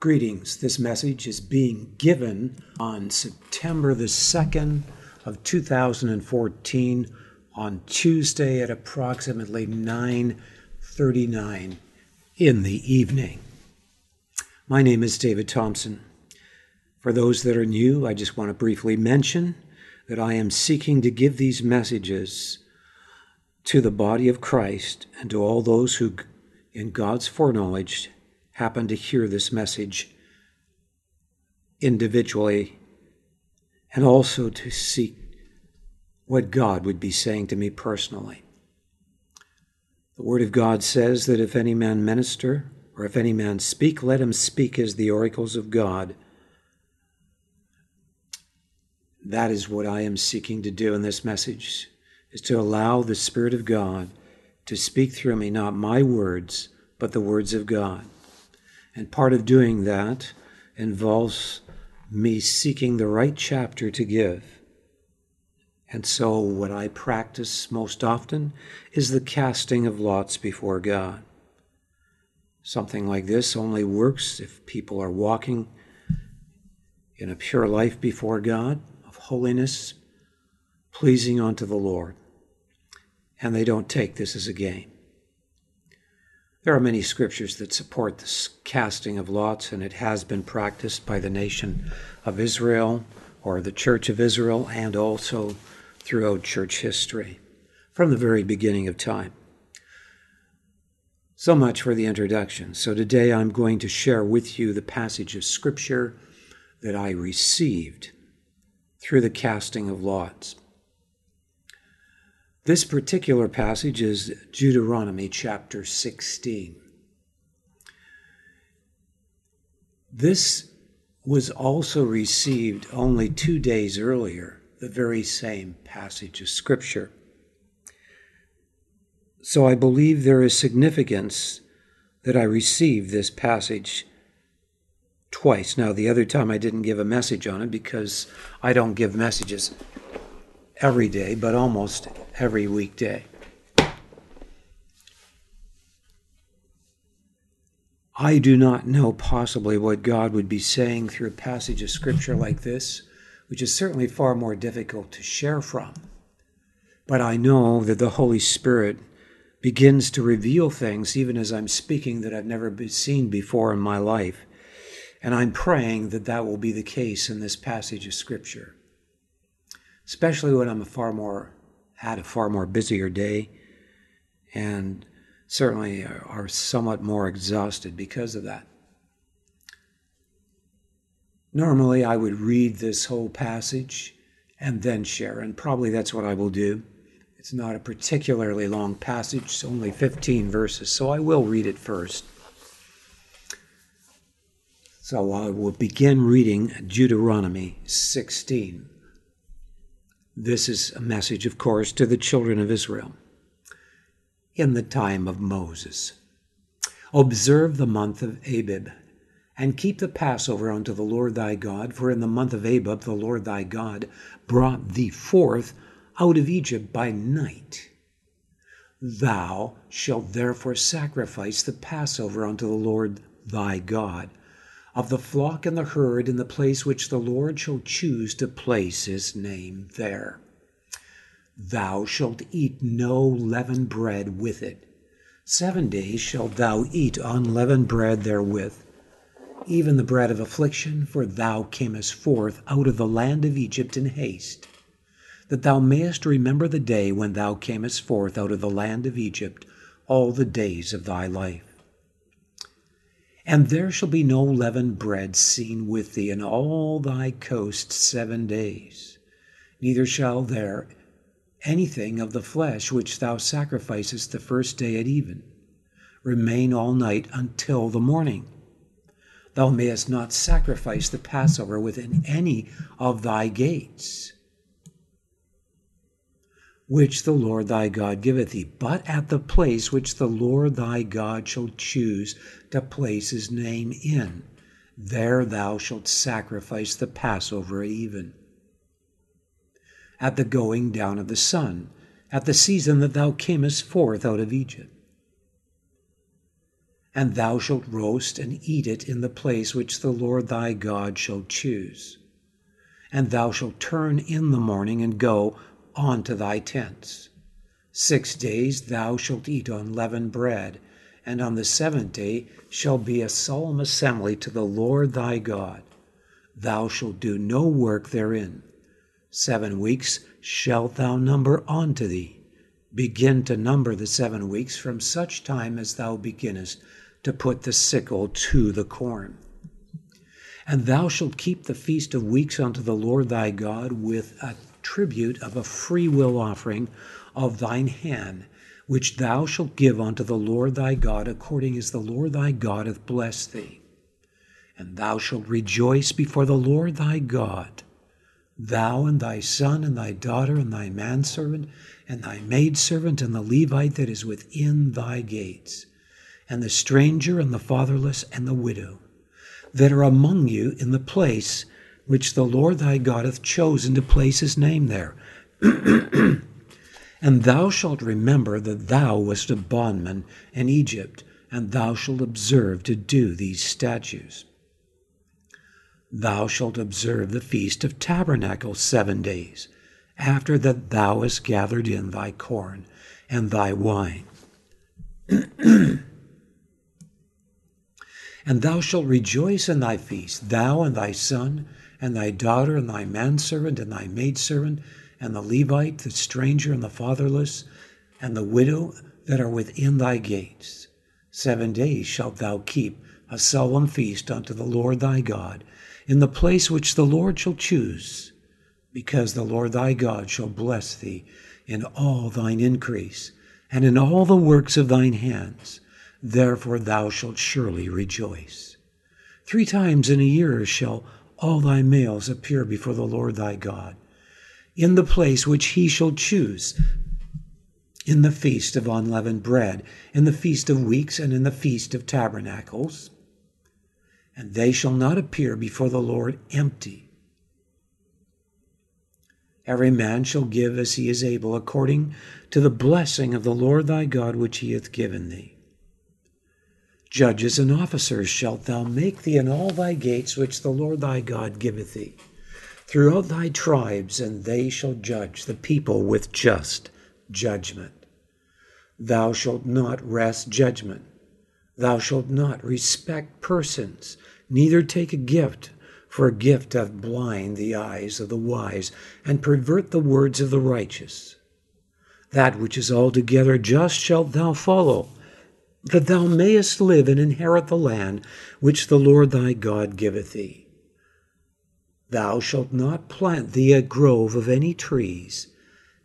Greetings. This message is being given on September the 2nd of 2014 on Tuesday at approximately 9:39 in the evening. My name is David Thompson. For those that are new, I just want to briefly mention that I am seeking to give these messages to the body of Christ and to all those who in God's foreknowledge happen to hear this message individually and also to seek what God would be saying to me personally. The Word of God says that if any man minister or if any man speak, let him speak as the oracles of God. That is what I am seeking to do in this message, is to allow the Spirit of God to speak through me, not my words, but the words of God. And part of doing that involves me seeking the right chapter to give. And so, what I practice most often is the casting of lots before God. Something like this only works if people are walking in a pure life before God, of holiness, pleasing unto the Lord. And they don't take this as a game. There are many scriptures that support this casting of lots, and it has been practiced by the nation of Israel or the Church of Israel and also throughout church history from the very beginning of time. So much for the introduction. So today I'm going to share with you the passage of Scripture that I received through the casting of lots. This particular passage is Deuteronomy chapter 16. This was also received only two days earlier, the very same passage of Scripture. So I believe there is significance that I received this passage twice. Now, the other time I didn't give a message on it because I don't give messages every day, but almost every weekday. I do not know possibly what God would be saying through a passage of scripture like this, which is certainly far more difficult to share from. But I know that the Holy Spirit begins to reveal things, even as I'm speaking, that I've never seen before in my life. And I'm praying that that will be the case in this passage of Scripture especially when I'm a far more had a far more busier day and certainly are somewhat more exhausted because of that. Normally, I would read this whole passage and then share, and probably that's what I will do. It's not a particularly long passage, it's only 15 verses, so I will read it first. So I will begin reading Deuteronomy 16. This is a message, of course, to the children of Israel in the time of Moses. Observe the month of Abib, and keep the Passover unto the Lord thy God, for in the month of Abib the Lord thy God brought thee forth out of Egypt by night. Thou shalt therefore sacrifice the Passover unto the Lord thy God of the flock and the herd in the place which the Lord shall choose to place his name there. Thou shalt eat no leavened bread with it. Seven days shalt thou eat unleavened bread therewith, even the bread of affliction, for thou camest forth out of the land of Egypt in haste, that thou mayest remember the day when thou camest forth out of the land of Egypt all the days of thy life. And there shall be no leavened bread seen with thee in all thy coast seven days, neither shall there anything of the flesh which thou sacrificest the first day at even remain all night until the morning. Thou mayest not sacrifice the Passover within any of thy gates which the Lord thy God giveth thee, but at the place which the Lord thy God shall choose to place his name in. There thou shalt sacrifice the Passover at even. At the going down of the sun, at the season that thou camest forth out of Egypt. and thou shalt roast and eat it in the place which the Lord thy God shall choose. And thou shalt turn in the morning and go on to thy tents. Six days thou shalt eat unleavened bread, and on the seventh day shall be a solemn assembly to the Lord thy God. Thou shalt do no work therein. Seven weeks shalt thou number unto thee. Begin to number the seven weeks from such time as thou beginnest to put the sickle to the corn. And thou shalt keep the feast of weeks unto the Lord thy God with a tribute of a free will offering of thine hand, which thou shalt give unto the Lord thy God, according as the Lord thy God hath blessed thee. And thou shalt rejoice before the Lord thy God, thou and thy son and thy daughter and thy manservant and thy maidservant and the Levite that is within thy gates and the stranger and the fatherless and the widow that are among you in the place which the Lord thy God hath chosen to place his name there. and thou shalt remember that thou wast a bondman in Egypt, and thou shalt observe to do these statutes. Thou shalt observe the feast of tabernacles seven days, after that thou hast gathered in thy corn and thy wine. And thou shalt rejoice in thy feast, thou and thy son, and thy daughter, and thy manservant, and thy maidservant, and the Levite, the stranger, and the fatherless, and the widow that are within thy gates. Seven days shalt thou keep a solemn feast unto the Lord thy God, in the place which the Lord shall choose, because the Lord thy God shall bless thee in all thine increase, and in all the works of thine hands therefore thou shalt surely rejoice. Three times in a year shall all thy males appear before the Lord thy God, in the place which he shall choose, in the feast of unleavened bread, in the feast of weeks, and in the feast of tabernacles. And they shall not appear before the Lord empty. Every man shall give as he is able, according to the blessing of the Lord thy God which he hath given thee. Judges and officers shalt thou make thee in all thy gates which the Lord thy God giveth thee, throughout thy tribes, and they shall judge the people with just judgment. Thou shalt not wrest judgment. Thou shalt not respect persons, neither take a gift, for a gift doth blind the eyes of the wise, and pervert the words of the righteous. That which is altogether just shalt thou follow that thou mayest live and inherit the land which the Lord thy God giveth thee. Thou shalt not plant thee a grove of any trees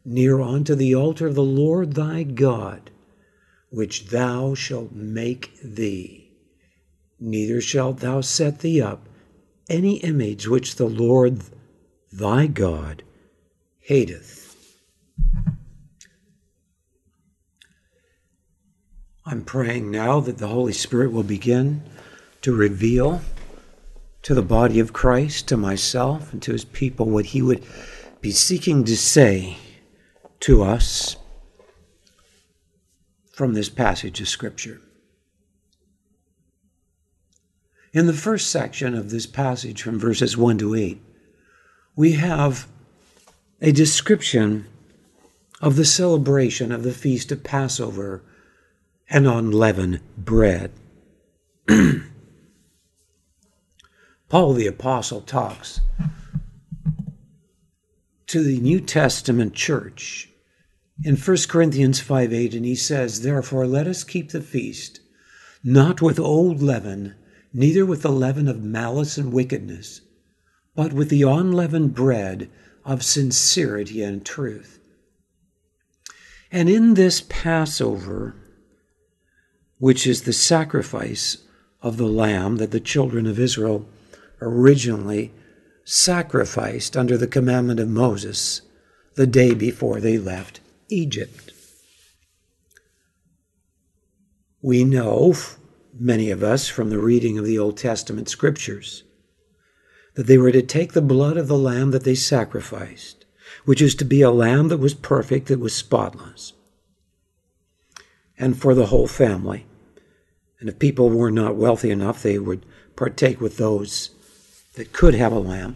near unto the altar of the Lord thy God, which thou shalt make thee. Neither shalt thou set thee up any image which the Lord thy God hateth. I'm praying now that the Holy Spirit will begin to reveal to the body of Christ, to myself, and to his people what he would be seeking to say to us from this passage of Scripture. In the first section of this passage, from verses 1 to 8, we have a description of the celebration of the feast of Passover and unleavened bread. Paul the Apostle talks to the New Testament church in 1 Corinthians 5 8, and he says, Therefore, let us keep the feast, not with old leaven, neither with the leaven of malice and wickedness, but with the unleavened bread of sincerity and truth. And in this Passover, which is the sacrifice of the lamb that the children of Israel originally sacrificed under the commandment of Moses the day before they left Egypt. We know, many of us, from the reading of the Old Testament scriptures, that they were to take the blood of the lamb that they sacrificed, which is to be a lamb that was perfect, that was spotless, and for the whole family And if people were not wealthy enough, they would partake with those that could have a lamb.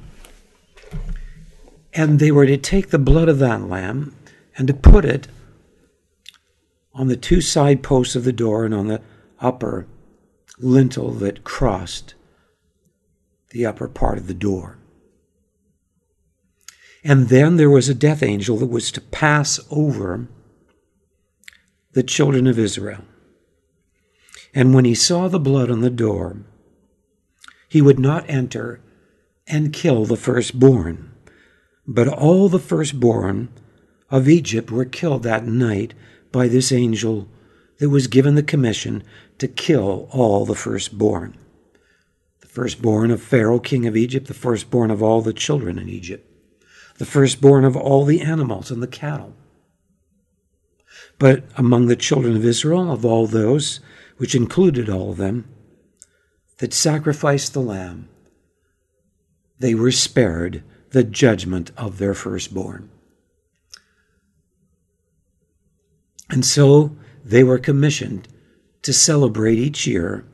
And they were to take the blood of that lamb and to put it on the two side posts of the door and on the upper lintel that crossed the upper part of the door. And then there was a death angel that was to pass over the children of Israel. And when he saw the blood on the door, he would not enter and kill the firstborn. But all the firstborn of Egypt were killed that night by this angel that was given the commission to kill all the firstborn. The firstborn of Pharaoh, king of Egypt, the firstborn of all the children in Egypt, the firstborn of all the animals and the cattle. But among the children of Israel, of all those, which included all of them, that sacrificed the lamb, they were spared the judgment of their firstborn. And so they were commissioned to celebrate each year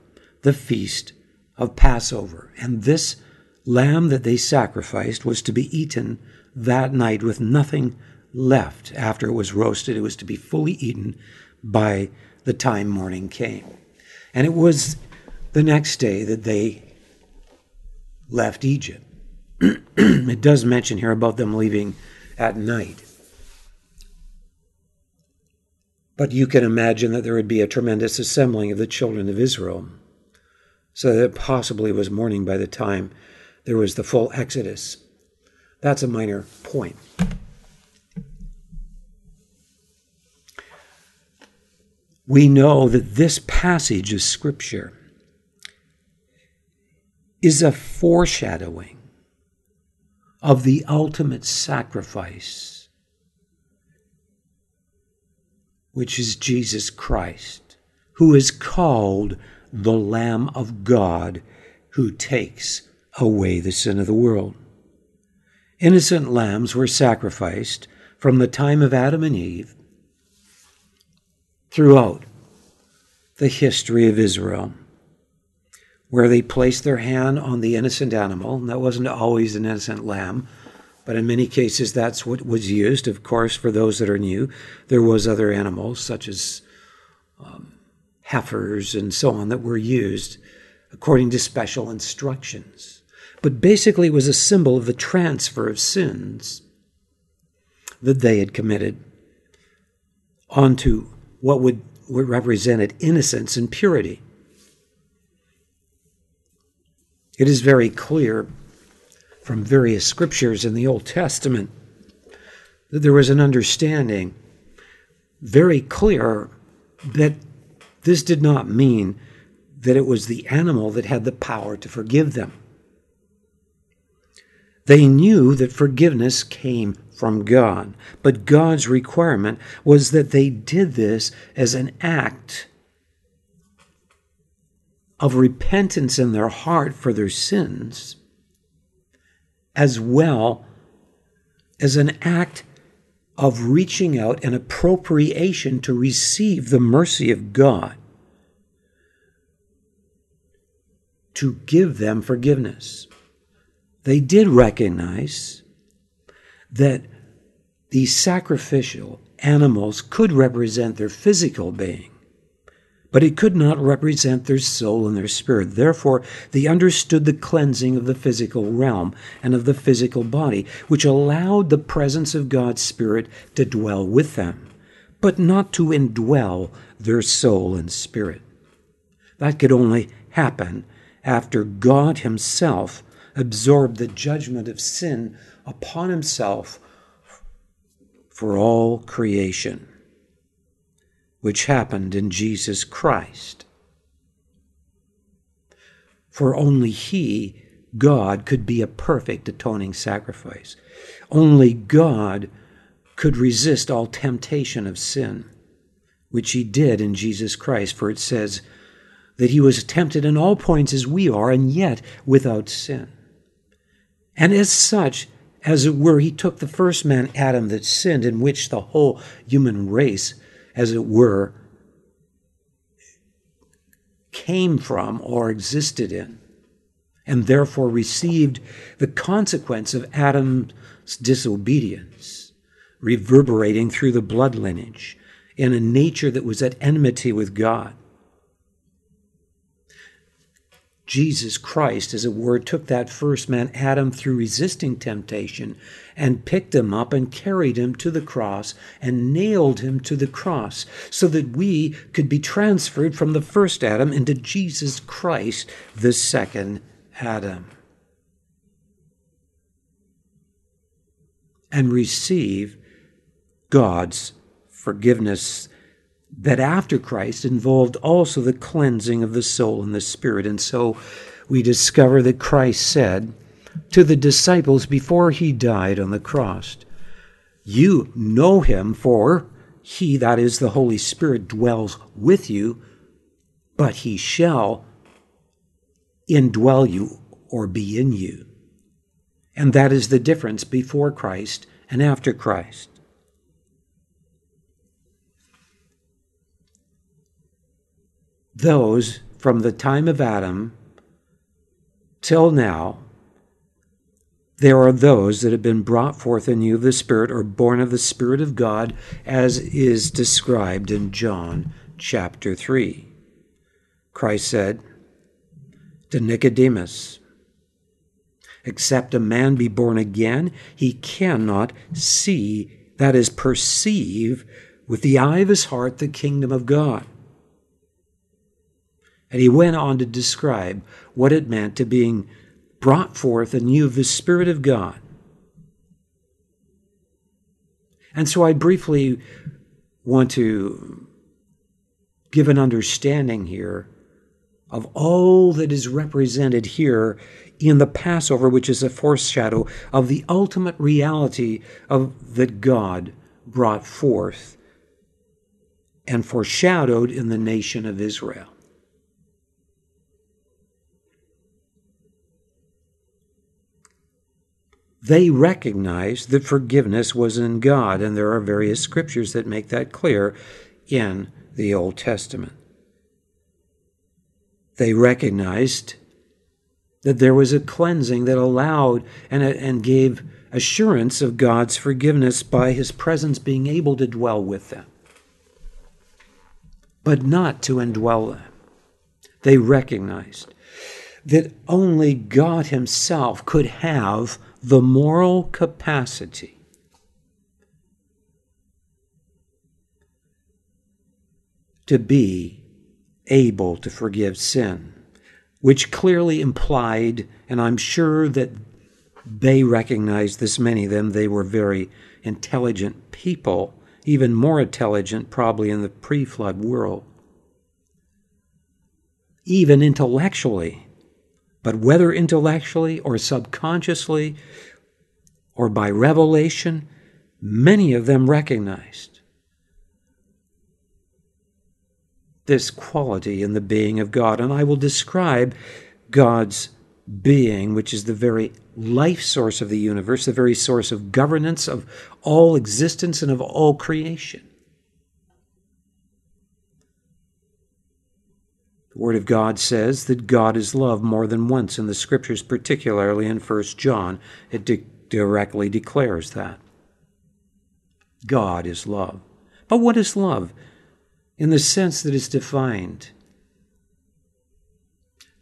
the feast of Passover. And this lamb that they sacrificed was to be eaten that night with nothing left after it was roasted. It was to be fully eaten by the time morning came. And it was the next day that they left Egypt. it does mention here about them leaving at night. But you can imagine that there would be a tremendous assembling of the children of Israel, so that it possibly was morning by the time there was the full exodus. That's a minor point. We know that this passage of Scripture is a foreshadowing of the ultimate sacrifice which is Jesus Christ, who is called the Lamb of God who takes away the sin of the world. Innocent lambs were sacrificed from the time of Adam and Eve throughout the history of Israel, where they placed their hand on the innocent animal, and that wasn't always an innocent lamb but in many cases, that's what was used. Of course, for those that are new, there was other animals such as um, heifers and so on that were used according to special instructions. But basically, it was a symbol of the transfer of sins that they had committed onto what would what represented innocence and purity. It is very clear from various scriptures in the Old Testament that there was an understanding very clear that this did not mean that it was the animal that had the power to forgive them. They knew that forgiveness came from God, but God's requirement was that they did this as an act of repentance in their heart for their sins as well as an act of reaching out and appropriation to receive the mercy of God, to give them forgiveness. They did recognize that these sacrificial animals could represent their physical being, but it could not represent their soul and their spirit. Therefore, they understood the cleansing of the physical realm and of the physical body, which allowed the presence of God's Spirit to dwell with them, but not to indwell their soul and spirit. That could only happen after God Himself absorbed the judgment of sin upon Himself for all creation which happened in Jesus Christ. For only He, God, could be a perfect atoning sacrifice. Only God could resist all temptation of sin, which He did in Jesus Christ, for it says that He was tempted in all points as we are, and yet without sin. And as such, as it were, He took the first man, Adam, that sinned, in which the whole human race as it were, came from or existed in, and therefore received the consequence of Adam's disobedience, reverberating through the blood lineage in a nature that was at enmity with God. Jesus Christ, as it were, took that first man, Adam, through resisting temptation and picked him up and carried him to the cross and nailed him to the cross so that we could be transferred from the first Adam into Jesus Christ, the second Adam. And receive God's forgiveness that after Christ involved also the cleansing of the soul and the spirit. And so we discover that Christ said to the disciples before he died on the cross, You know him, for he, that is the Holy Spirit, dwells with you, but he shall indwell you or be in you. And that is the difference before Christ and after Christ. Those from the time of Adam till now, there are those that have been brought forth in you of the Spirit or born of the Spirit of God, as is described in John chapter 3. Christ said to Nicodemus, Except a man be born again, he cannot see, that is, perceive with the eye of his heart the kingdom of God. And he went on to describe what it meant to being brought forth anew of the Spirit of God. And so I briefly want to give an understanding here of all that is represented here in the Passover, which is a foreshadow of the ultimate reality of that God brought forth and foreshadowed in the nation of Israel. They recognized that forgiveness was in God, and there are various scriptures that make that clear in the Old Testament. They recognized that there was a cleansing that allowed and, and gave assurance of God's forgiveness by His presence being able to dwell with them, but not to indwell them. They recognized that only God Himself could have the moral capacity to be able to forgive sin, which clearly implied, and I'm sure that they recognized this, many of them, they were very intelligent people, even more intelligent probably in the pre flood world. Even intellectually, but whether intellectually or subconsciously or by revelation, many of them recognized this quality in the being of God. And I will describe God's being, which is the very life source of the universe, the very source of governance of all existence and of all creation. The Word of God says that God is love more than once in the Scriptures, particularly in 1 John. It de- directly declares that. God is love. But what is love? In the sense that it's defined.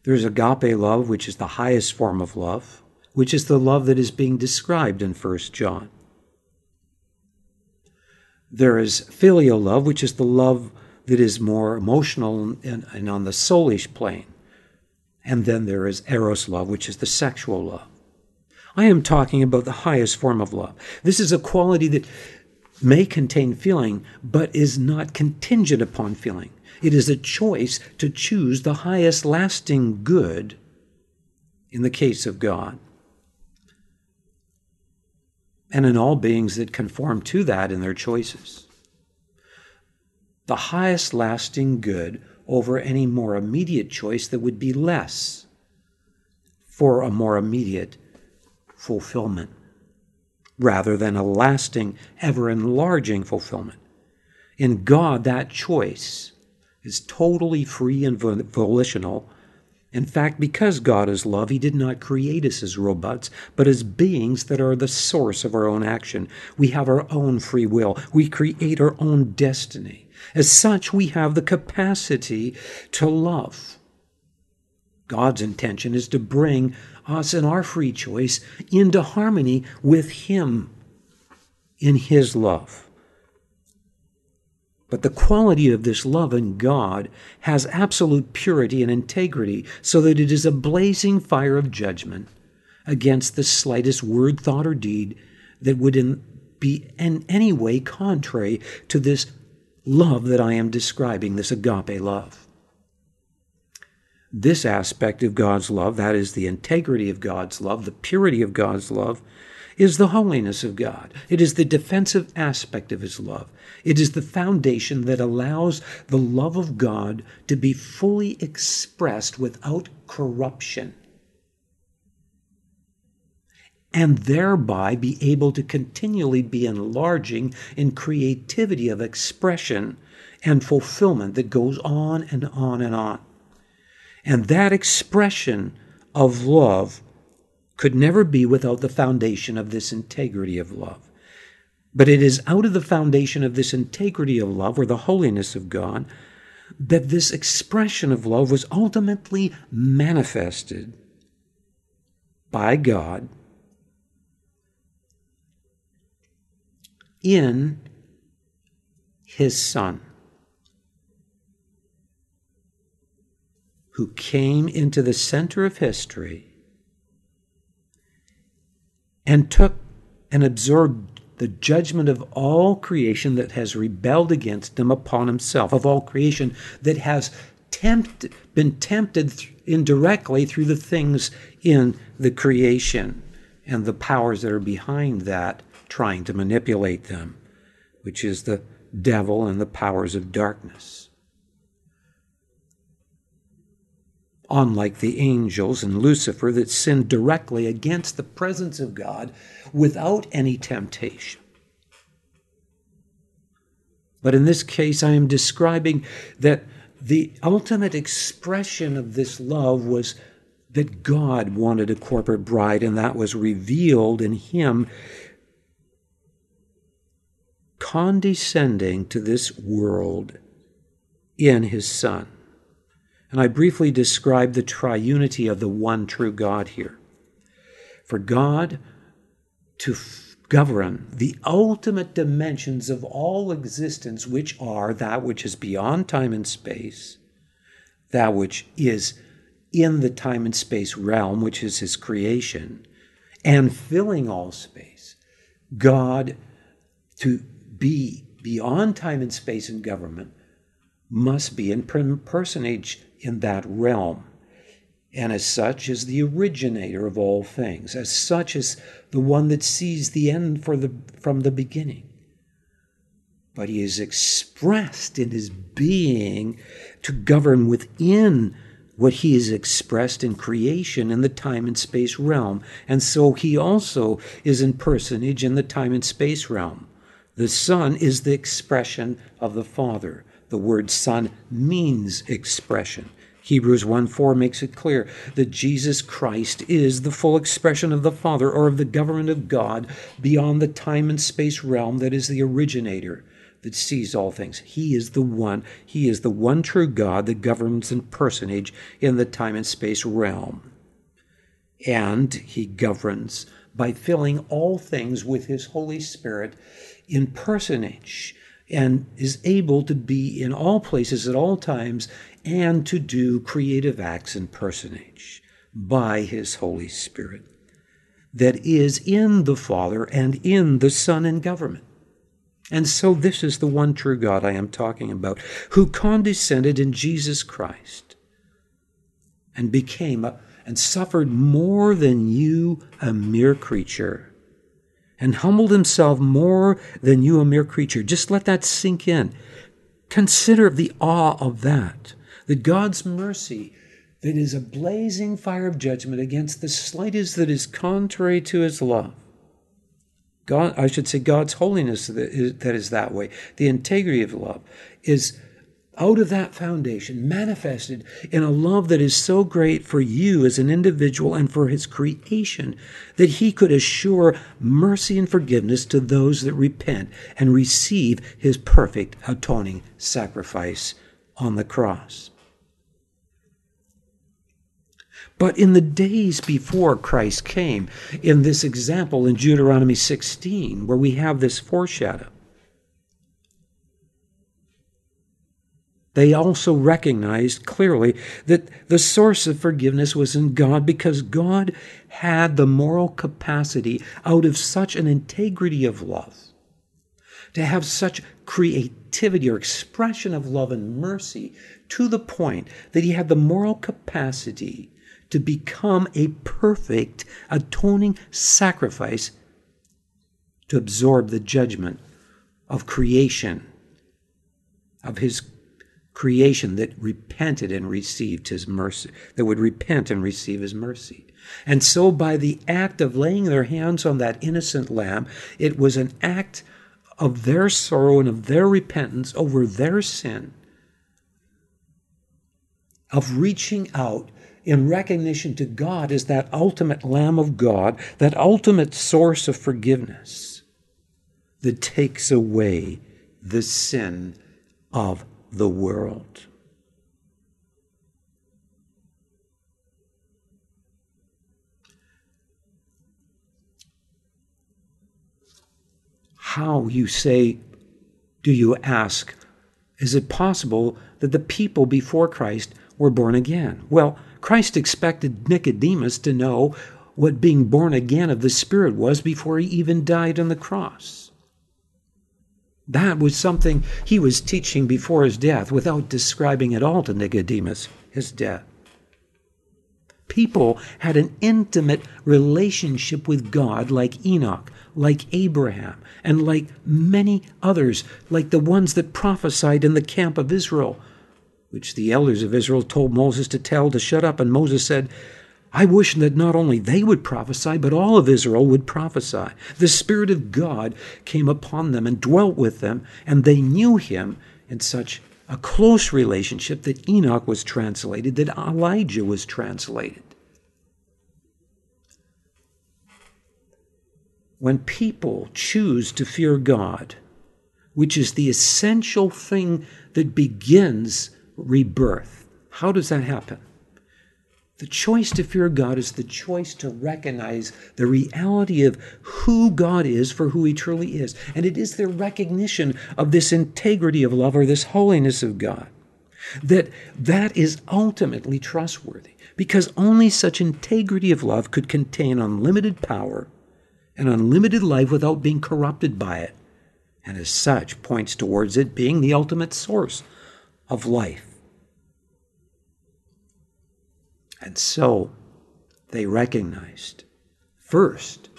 There's agape love, which is the highest form of love, which is the love that is being described in 1 John. There is filial love, which is the love that is more emotional and, and on the soulish plane. And then there is eros love, which is the sexual love. I am talking about the highest form of love. This is a quality that may contain feeling, but is not contingent upon feeling. It is a choice to choose the highest lasting good in the case of God. And in all beings that conform to that in their choices the highest lasting good over any more immediate choice that would be less for a more immediate fulfillment rather than a lasting, ever enlarging fulfillment. In God, that choice is totally free and volitional. In fact, because God is love, He did not create us as robots, but as beings that are the source of our own action. We have our own free will. We create our own destiny. As such, we have the capacity to love. God's intention is to bring us in our free choice into harmony with Him in His love. But the quality of this love in God has absolute purity and integrity, so that it is a blazing fire of judgment against the slightest word, thought, or deed that would in, be in any way contrary to this love that I am describing, this agape love. This aspect of God's love, that is the integrity of God's love, the purity of God's love, is the holiness of God. It is the defensive aspect of His love. It is the foundation that allows the love of God to be fully expressed without corruption and thereby be able to continually be enlarging in creativity of expression and fulfillment that goes on and on and on. And that expression of love could never be without the foundation of this integrity of love. But it is out of the foundation of this integrity of love, or the holiness of God, that this expression of love was ultimately manifested by God in His Son. Who came into the center of history and took and absorbed the judgment of all creation that has rebelled against him upon himself, of all creation that has tempted, been tempted indirectly through the things in the creation and the powers that are behind that trying to manipulate them, which is the devil and the powers of darkness. unlike the angels and Lucifer that sinned directly against the presence of God without any temptation. But in this case, I am describing that the ultimate expression of this love was that God wanted a corporate bride, and that was revealed in Him condescending to this world in His Son. And I briefly describe the triunity of the one true God here. For God to f- govern the ultimate dimensions of all existence, which are that which is beyond time and space, that which is in the time and space realm, which is His creation, and filling all space. God to be beyond time and space in government must be in personage in that realm, and as such is the originator of all things, as such is the one that sees the end for the, from the beginning. But he is expressed in his being to govern within what he is expressed in creation in the time and space realm. And so he also is in personage in the time and space realm. The Son is the expression of the Father. The word Son means expression. Hebrews 1 4 makes it clear that Jesus Christ is the full expression of the Father or of the government of God beyond the time and space realm that is the originator that sees all things. He is the one, He is the one true God that governs in personage in the time and space realm. And He governs by filling all things with His Holy Spirit in personage and is able to be in all places at all times and to do creative acts in personage by his Holy Spirit that is in the Father and in the Son in government. And so, this is the one true God I am talking about, who condescended in Jesus Christ and became a, and suffered more than you, a mere creature and humbled himself more than you, a mere creature. Just let that sink in. Consider the awe of that. That God's mercy, that is a blazing fire of judgment against the slightest that is contrary to his love. God, I should say, God's holiness that is, that is that way. The integrity of love is out of that foundation, manifested in a love that is so great for you as an individual and for his creation, that he could assure mercy and forgiveness to those that repent and receive his perfect atoning sacrifice on the cross. But in the days before Christ came, in this example in Deuteronomy 16, where we have this foreshadow, They also recognized clearly that the source of forgiveness was in God because God had the moral capacity out of such an integrity of love to have such creativity or expression of love and mercy to the point that he had the moral capacity to become a perfect atoning sacrifice to absorb the judgment of creation, of his creation that repented and received his mercy, that would repent and receive his mercy. And so, by the act of laying their hands on that innocent lamb, it was an act of their sorrow and of their repentance over their sin, of reaching out in recognition to God as that ultimate Lamb of God, that ultimate source of forgiveness that takes away the sin of the world. How, you say, do you ask, is it possible that the people before Christ were born again? Well, Christ expected Nicodemus to know what being born again of the Spirit was before he even died on the cross. That was something he was teaching before his death without describing at all to Nicodemus his death. People had an intimate relationship with God like Enoch, like Abraham, and like many others, like the ones that prophesied in the camp of Israel, which the elders of Israel told Moses to tell to shut up. And Moses said, I wish that not only they would prophesy, but all of Israel would prophesy. The Spirit of God came upon them and dwelt with them, and they knew Him in such a close relationship that Enoch was translated, that Elijah was translated. When people choose to fear God, which is the essential thing that begins rebirth, how does that happen? The choice to fear God is the choice to recognize the reality of who God is for who He truly is. And it is the recognition of this integrity of love or this holiness of God that that is ultimately trustworthy. Because only such integrity of love could contain unlimited power and unlimited life without being corrupted by it. And as such points towards it being the ultimate source of life And so they recognized first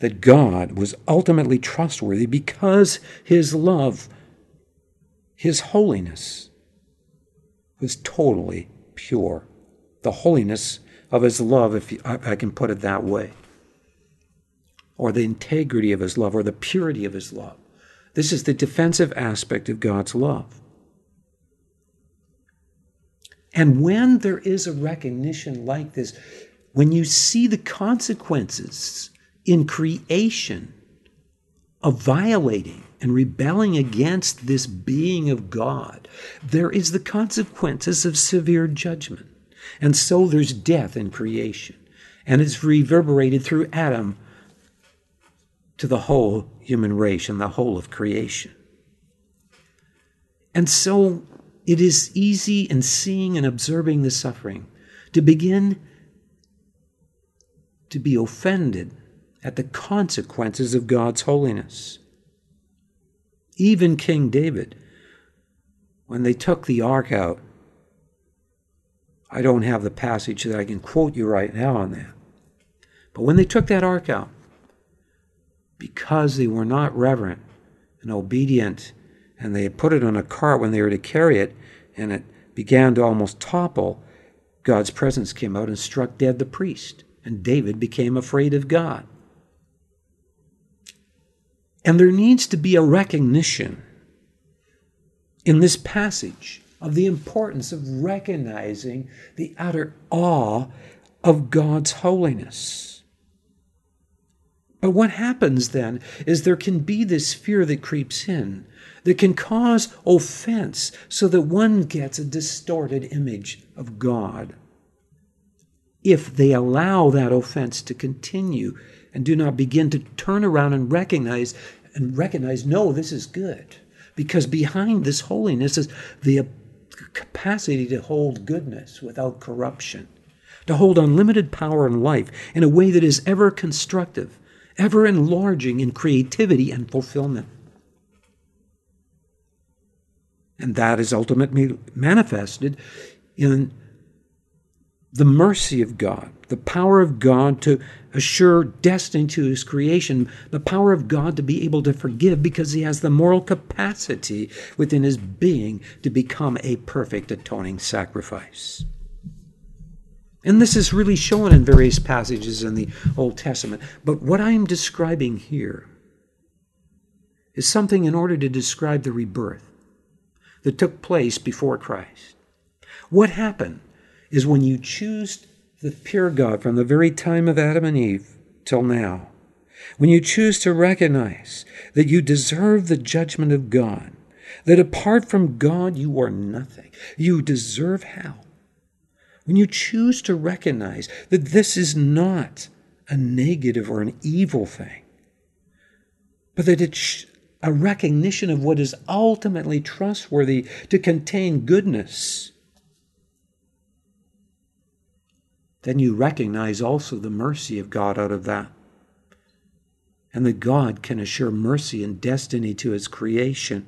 that God was ultimately trustworthy because his love, his holiness, was totally pure. The holiness of his love, if I can put it that way, or the integrity of his love, or the purity of his love. This is the defensive aspect of God's love. And when there is a recognition like this, when you see the consequences in creation of violating and rebelling against this being of God, there is the consequences of severe judgment. And so there's death in creation. And it's reverberated through Adam to the whole human race and the whole of creation. And so it is easy in seeing and observing the suffering to begin to be offended at the consequences of God's holiness. Even King David, when they took the ark out, I don't have the passage that I can quote you right now on that. But when they took that ark out, because they were not reverent and obedient and they had put it on a cart when they were to carry it, and it began to almost topple, God's presence came out and struck dead the priest, and David became afraid of God. And there needs to be a recognition in this passage of the importance of recognizing the utter awe of God's holiness. But what happens then is there can be this fear that creeps in that can cause offense so that one gets a distorted image of God. If they allow that offense to continue and do not begin to turn around and recognize and recognize, no, this is good. Because behind this holiness is the capacity to hold goodness without corruption, to hold unlimited power in life in a way that is ever constructive, ever enlarging in creativity and fulfillment. And that is ultimately manifested in the mercy of God, the power of God to assure destiny to his creation, the power of God to be able to forgive because he has the moral capacity within his being to become a perfect atoning sacrifice. And this is really shown in various passages in the Old Testament. But what I am describing here is something in order to describe the rebirth that took place before Christ. What happened is when you choose the pure God from the very time of Adam and Eve till now, when you choose to recognize that you deserve the judgment of God, that apart from God you are nothing, you deserve hell, when you choose to recognize that this is not a negative or an evil thing, but that it's a recognition of what is ultimately trustworthy to contain goodness, then you recognize also the mercy of God out of that. And that God can assure mercy and destiny to his creation.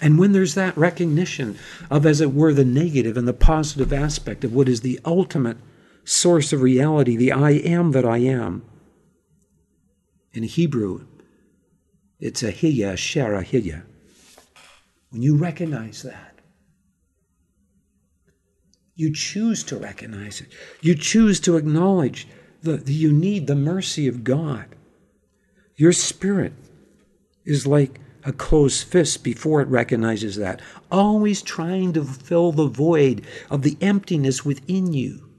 And when there's that recognition of, as it were, the negative and the positive aspect of what is the ultimate source of reality, the I am that I am, in Hebrew, it's a hiya, shara hiya. When you recognize that, you choose to recognize it. You choose to acknowledge that you need the mercy of God. Your spirit is like a closed fist before it recognizes that, always trying to fill the void of the emptiness within you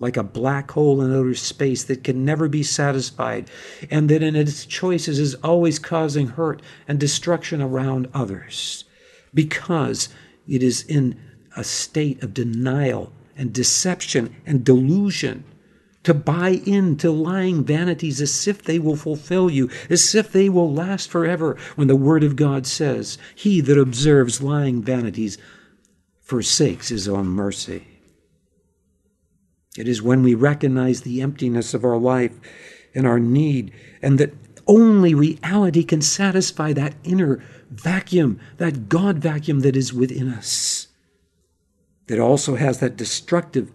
like a black hole in outer space that can never be satisfied, and that in its choices is always causing hurt and destruction around others, because it is in a state of denial and deception and delusion. To buy into lying vanities as if they will fulfill you, as if they will last forever, when the Word of God says, He that observes lying vanities forsakes his own mercy. It is when we recognize the emptiness of our life and our need, and that only reality can satisfy that inner vacuum, that God vacuum that is within us, that also has that destructive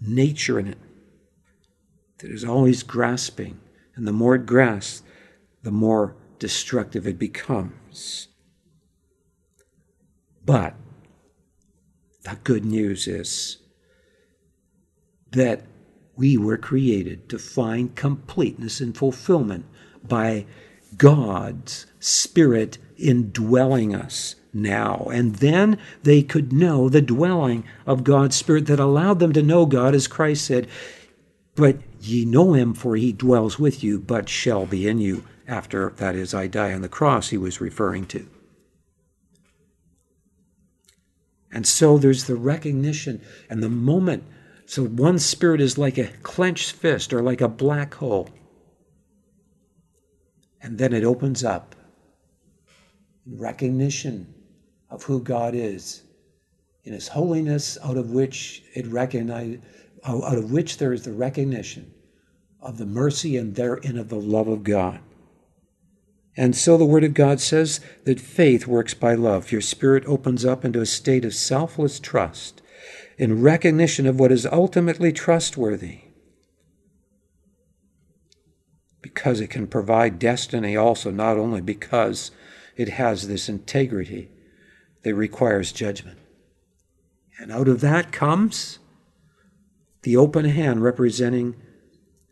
nature in it, that is always grasping. And the more it grasps, the more destructive it becomes. But the good news is that we were created to find completeness and fulfillment by God's Spirit indwelling us now. And then they could know the dwelling of God's Spirit that allowed them to know God, as Christ said, But ye know him, for he dwells with you, but shall be in you after, that is, I die on the cross, he was referring to. And so there's the recognition and the moment so one spirit is like a clenched fist or like a black hole. And then it opens up in recognition of who God is, in his holiness, out of which it recognize, out of which there is the recognition of the mercy and therein of the love of God. And so the Word of God says that faith works by love. Your spirit opens up into a state of selfless trust in recognition of what is ultimately trustworthy. Because it can provide destiny also, not only because it has this integrity that requires judgment. And out of that comes the open hand representing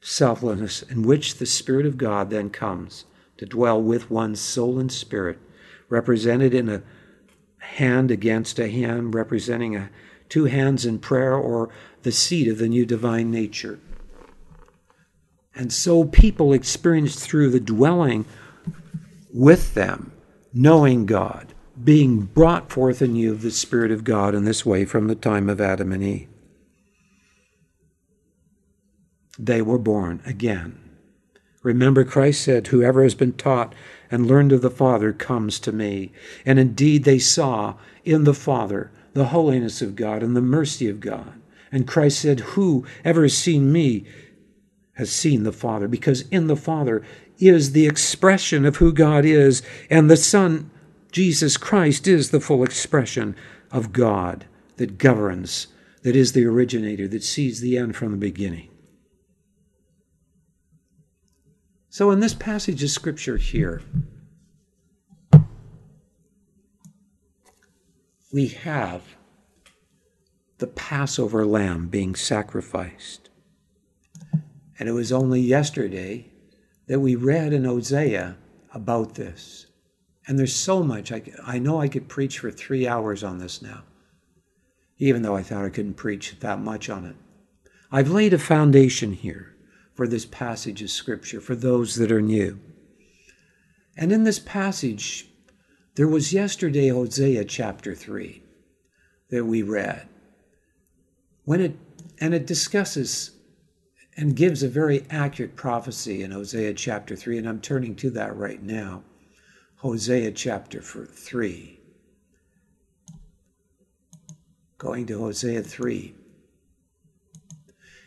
selflessness, in which the Spirit of God then comes to dwell with one's soul and spirit, represented in a hand against a hand, representing a, two hands in prayer, or the seed of the new divine nature. And so people experienced through the dwelling with them, knowing God, being brought forth anew of the Spirit of God in this way from the time of Adam and Eve. They were born again. Remember, Christ said, Whoever has been taught and learned of the Father comes to me. And indeed, they saw in the Father the holiness of God and the mercy of God. And Christ said, Who ever has seen me has seen the Father, because in the Father is the expression of who God is, and the Son, Jesus Christ, is the full expression of God that governs, that is the originator, that sees the end from the beginning. So, in this passage of Scripture here, we have the Passover lamb being sacrificed. And it was only yesterday that we read in Hosea about this. And there's so much. I, I know I could preach for three hours on this now, even though I thought I couldn't preach that much on it. I've laid a foundation here for this passage of Scripture for those that are new. And in this passage, there was yesterday Hosea chapter 3 that we read. When it and it discusses and gives a very accurate prophecy in Hosea chapter 3 and I'm turning to that right now. Hosea chapter 3. Going to Hosea 3.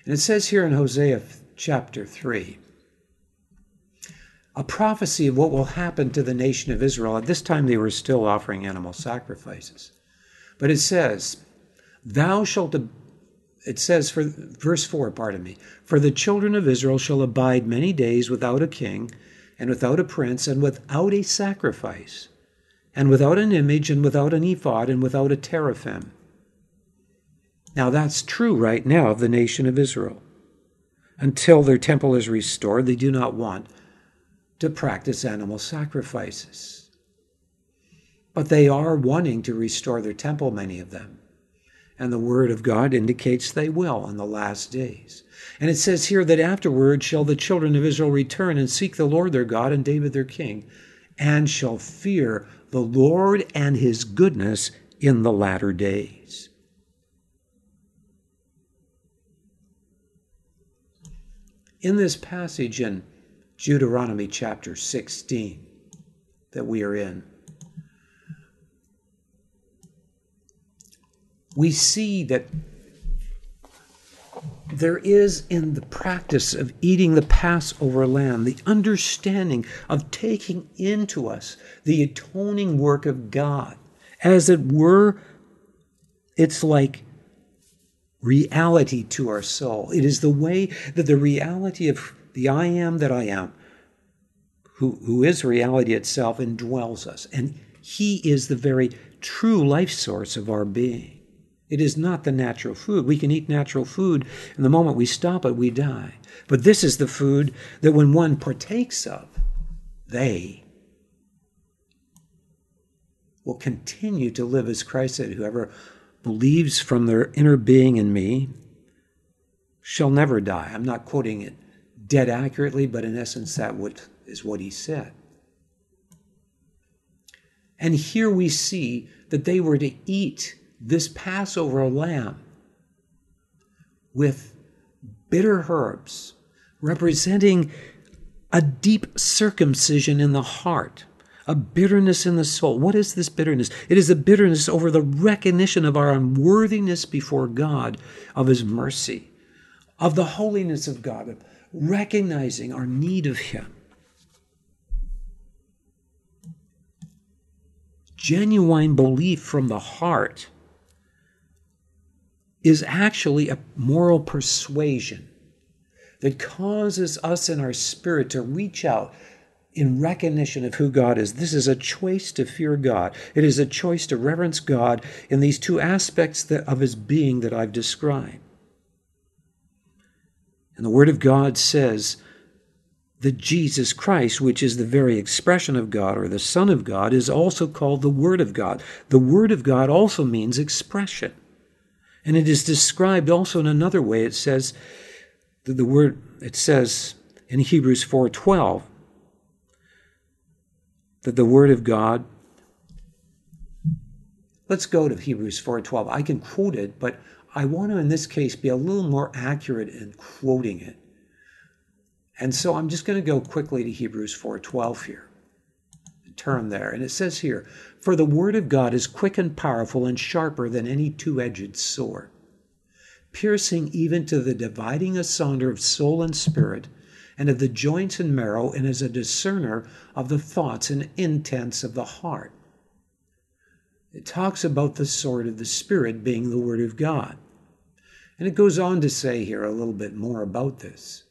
And it says here in Hosea chapter 3 a prophecy of what will happen to the nation of Israel. At this time, they were still offering animal sacrifices. But it says, Thou shalt, it says, for verse 4, pardon me, for the children of Israel shall abide many days without a king, and without a prince, and without a sacrifice, and without an image, and without an ephod, and without a teraphim. Now that's true right now of the nation of Israel. Until their temple is restored, they do not want to practice animal sacrifices. But they are wanting to restore their temple, many of them. And the Word of God indicates they will in the last days. And it says here that afterward shall the children of Israel return and seek the Lord their God and David their king, and shall fear the Lord and his goodness in the latter days. In this passage in Deuteronomy chapter 16 that we are in. We see that there is in the practice of eating the Passover lamb the understanding of taking into us the atoning work of God. As it were, it's like reality to our soul. It is the way that the reality of the I am that I am, who, who is reality itself, indwells us. And He is the very true life source of our being. It is not the natural food. We can eat natural food, and the moment we stop it, we die. But this is the food that when one partakes of, they will continue to live as Christ said, Whoever believes from their inner being in me shall never die. I'm not quoting it dead accurately, but in essence, that what is what he said. And here we see that they were to eat this Passover lamb with bitter herbs, representing a deep circumcision in the heart, a bitterness in the soul. What is this bitterness? It is a bitterness over the recognition of our unworthiness before God, of His mercy, of the holiness of God, recognizing our need of Him. Genuine belief from the heart is actually a moral persuasion that causes us in our spirit to reach out in recognition of who God is. This is a choice to fear God. It is a choice to reverence God in these two aspects of his being that I've described. And the Word of God says the Jesus Christ, which is the very expression of God or the Son of God, is also called the Word of God. The Word of God also means expression. And it is described also in another way. It says that the word it says in Hebrews 4:12 that the word of God Let's go to Hebrews 4:12. I can quote it, but I want to in this case be a little more accurate in quoting it. And so I'm just going to go quickly to Hebrews 4:12 here. Turn there. And it says here, "For the word of God is quick and powerful and sharper than any two-edged sword, piercing even to the dividing asunder of soul and spirit, and of the joints and marrow, and is a discerner of the thoughts and intents of the heart." It talks about the sword of the Spirit being the Word of God. And it goes on to say here a little bit more about this.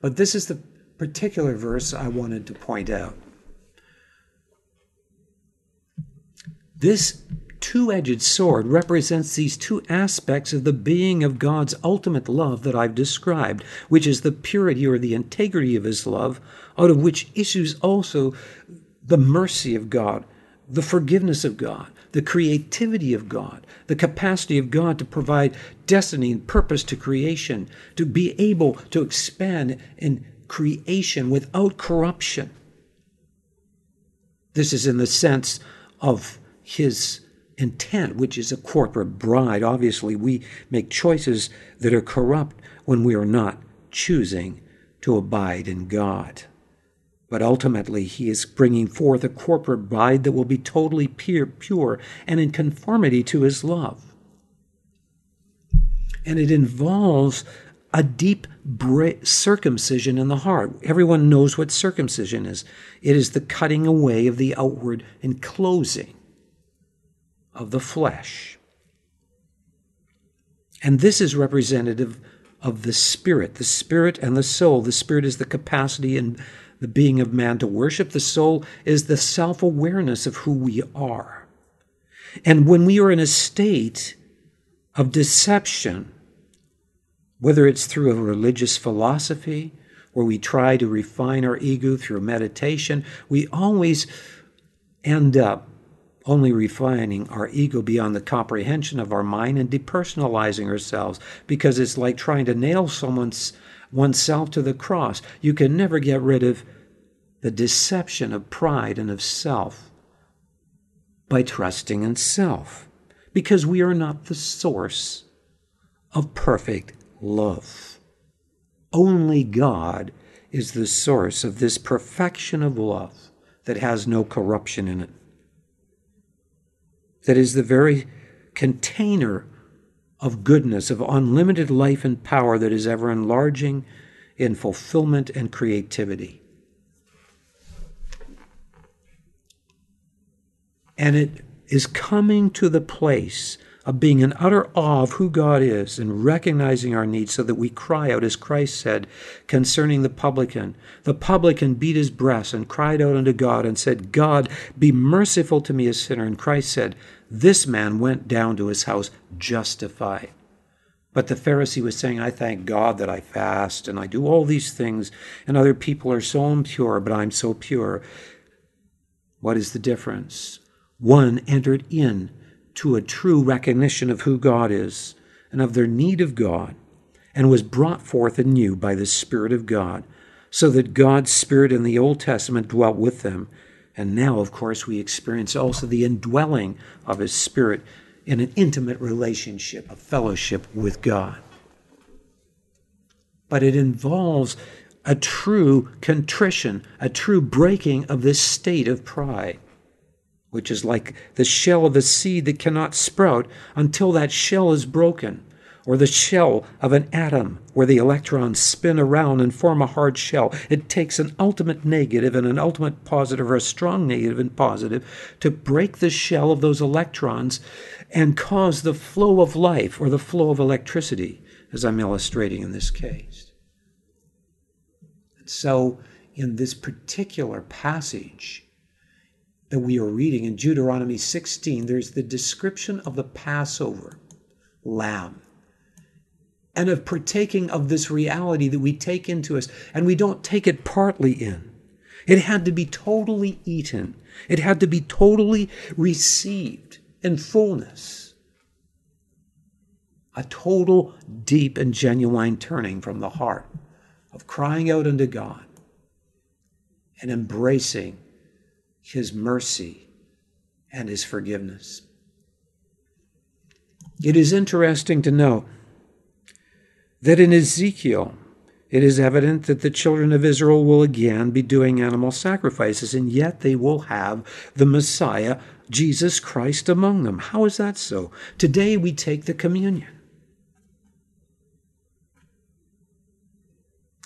But this is the particular verse I wanted to point out. This two edged sword represents these two aspects of the being of God's ultimate love that I've described, which is the purity or the integrity of His love, out of which issues also the mercy of God, the forgiveness of God, the creativity of God, the capacity of God to provide destiny and purpose to creation, to be able to expand in creation without corruption. This is in the sense of his intent, which is a corporate bride. Obviously, we make choices that are corrupt when we are not choosing to abide in God. But ultimately, he is bringing forth a corporate bride that will be totally pure, pure and in conformity to his love. And it involves a deep circumcision in the heart. Everyone knows what circumcision is it is the cutting away of the outward enclosing of the flesh. And this is representative of the spirit, the spirit and the soul. The spirit is the capacity and the being of man to worship. The soul is the self awareness of who we are. And when we are in a state of deception, whether it's through a religious philosophy, where we try to refine our ego through meditation, we always end up only refining our ego beyond the comprehension of our mind and depersonalizing ourselves because it's like trying to nail someone's oneself to the cross. You can never get rid of the deception of pride and of self by trusting in self, because we are not the source of perfect love. Only God is the source of this perfection of love that has no corruption in it, that is the very container of goodness, of unlimited life and power that is ever enlarging in fulfillment and creativity. And it is coming to the place of being in utter awe of who God is and recognizing our needs so that we cry out, as Christ said concerning the publican. The publican beat his breast and cried out unto God and said, God, be merciful to me, a sinner. And Christ said, This man went down to his house justified. But the Pharisee was saying, I thank God that I fast and I do all these things, and other people are so impure, but I'm so pure. What is the difference? One entered in to a true recognition of who God is and of their need of God, and was brought forth anew by the Spirit of God, so that God's Spirit in the Old Testament dwelt with them. And now, of course, we experience also the indwelling of His Spirit in an intimate relationship, a fellowship with God. But it involves a true contrition, a true breaking of this state of pride which is like the shell of a seed that cannot sprout until that shell is broken, or the shell of an atom where the electrons spin around and form a hard shell. It takes an ultimate negative and an ultimate positive, or a strong negative and positive, to break the shell of those electrons and cause the flow of life or the flow of electricity, as I'm illustrating in this case. And so, in this particular passage, that we are reading in Deuteronomy 16, there's the description of the Passover lamb. And of partaking of this reality that we take into us, and we don't take it partly in. It had to be totally eaten, it had to be totally received in fullness. A total, deep, and genuine turning from the heart of crying out unto God and embracing His mercy and His forgiveness. It is interesting to note that in Ezekiel, it is evident that the children of Israel will again be doing animal sacrifices, and yet they will have the Messiah, Jesus Christ, among them. How is that so? Today we take the communion.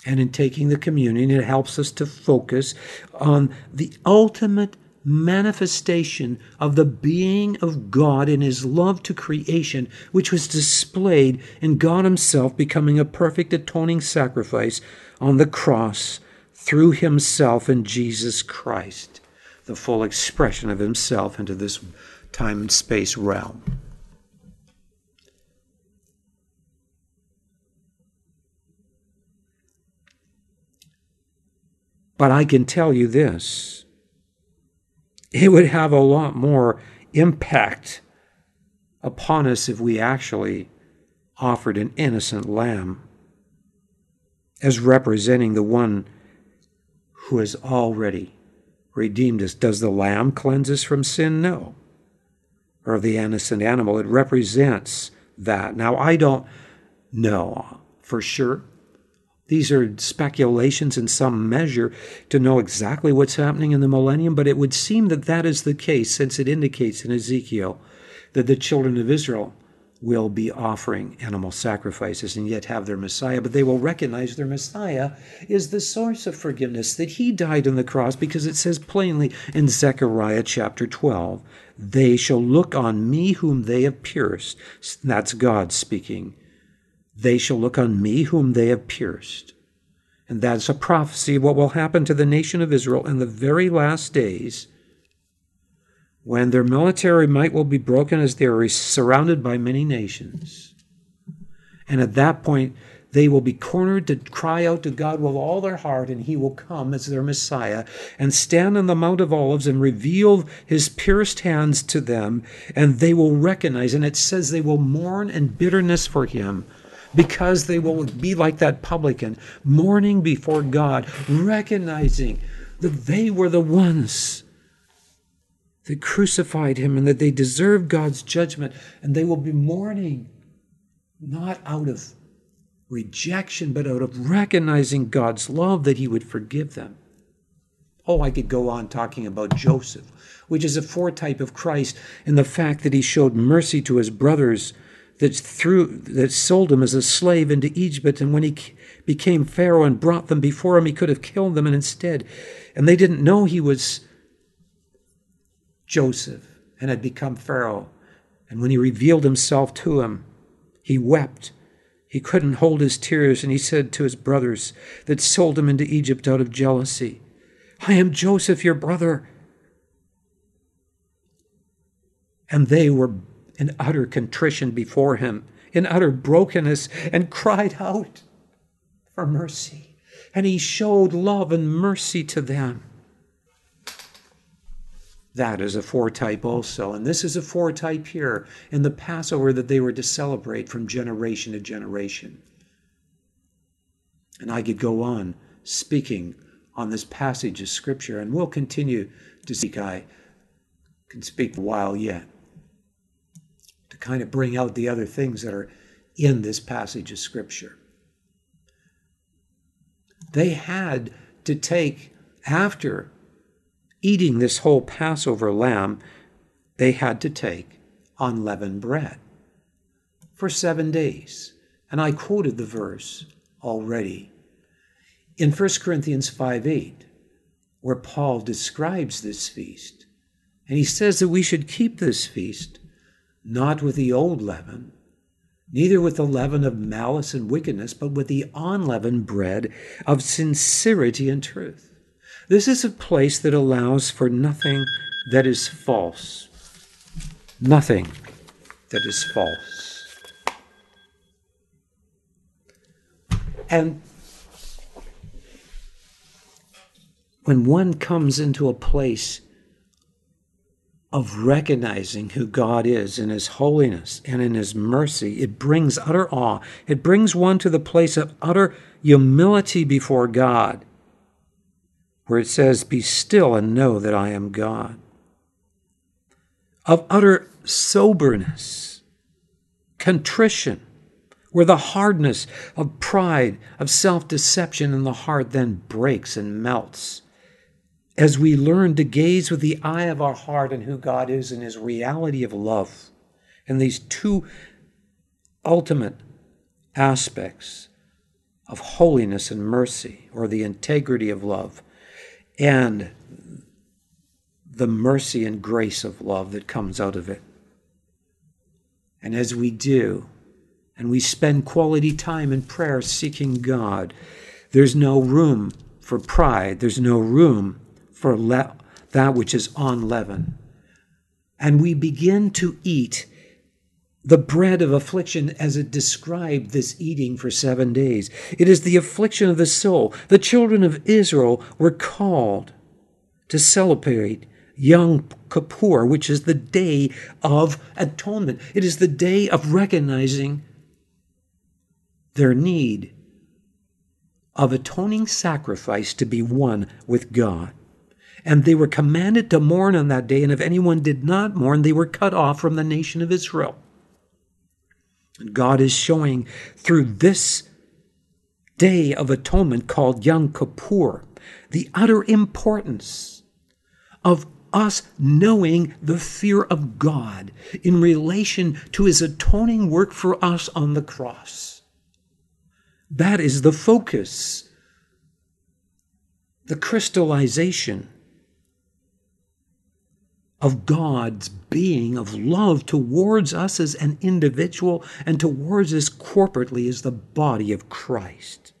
And in taking the communion, it helps us to focus on the ultimate manifestation of the being of God in his love to creation, which was displayed in God himself becoming a perfect atoning sacrifice on the cross through himself in Jesus Christ, the full expression of himself into this time and space realm. But I can tell you this it would have a lot more impact upon us if we actually offered an innocent lamb as representing the one who has already redeemed us. Does the lamb cleanse us from sin? No. Or the innocent animal. It represents that. Now, I don't know for sure these are speculations in some measure to know exactly what's happening in the millennium, but it would seem that that is the case since it indicates in Ezekiel that the children of Israel will be offering animal sacrifices and yet have their Messiah, but they will recognize their Messiah is the source of forgiveness, that he died on the cross because it says plainly in Zechariah chapter 12, they shall look on me whom they have pierced. That's God speaking they shall look on me whom they have pierced. And that's a prophecy of what will happen to the nation of Israel in the very last days when their military might will be broken as they are surrounded by many nations. And at that point, they will be cornered to cry out to God with all their heart, and He will come as their Messiah and stand on the Mount of Olives and reveal His pierced hands to them, and they will recognize. And it says they will mourn in bitterness for Him because they will be like that publican, mourning before God, recognizing that they were the ones that crucified him and that they deserved God's judgment, and they will be mourning not out of rejection, but out of recognizing God's love that he would forgive them. Oh, I could go on talking about Joseph, which is a foretype of Christ in the fact that he showed mercy to his brothers that threw that sold him as a slave into Egypt, and when he became Pharaoh and brought them before him, he could have killed them, and instead, and they didn't know he was Joseph and had become Pharaoh. And when he revealed himself to him, he wept. He couldn't hold his tears, and he said to his brothers that sold him into Egypt out of jealousy, I am Joseph, your brother. And they were in utter contrition before him, in utter brokenness, and cried out for mercy. And he showed love and mercy to them. That is a foretype also. And this is a foretype here in the Passover that they were to celebrate from generation to generation. And I could go on speaking on this passage of Scripture, and we'll continue to speak. I can speak a while yet to kind of bring out the other things that are in this passage of Scripture. They had to take, after eating this whole Passover lamb, they had to take unleavened bread for seven days. And I quoted the verse already in 1 Corinthians 5 8, where Paul describes this feast. And he says that we should keep this feast not with the old leaven, neither with the leaven of malice and wickedness, but with the unleavened bread of sincerity and truth. This is a place that allows for nothing that is false. Nothing that is false. And when one comes into a place of recognizing who God is in His holiness and in His mercy, it brings utter awe. It brings one to the place of utter humility before God, where it says, Be still and know that I am God. Of utter soberness, contrition, where the hardness of pride, of self deception in the heart then breaks and melts as we learn to gaze with the eye of our heart on who God is and his reality of love, and these two ultimate aspects of holiness and mercy, or the integrity of love, and the mercy and grace of love that comes out of it. And as we do, and we spend quality time in prayer seeking God, there's no room for pride, there's no room for le- that which is unleavened. And we begin to eat the bread of affliction as it described this eating for seven days. It is the affliction of the soul. The children of Israel were called to celebrate Yom Kippur, which is the day of atonement. It is the day of recognizing their need of atoning sacrifice to be one with God. And they were commanded to mourn on that day, and if anyone did not mourn, they were cut off from the nation of Israel. And God is showing through this day of atonement called Yom Kippur the utter importance of us knowing the fear of God in relation to his atoning work for us on the cross. That is the focus, the crystallization of God's being of love towards us as an individual and towards us corporately as the body of Christ.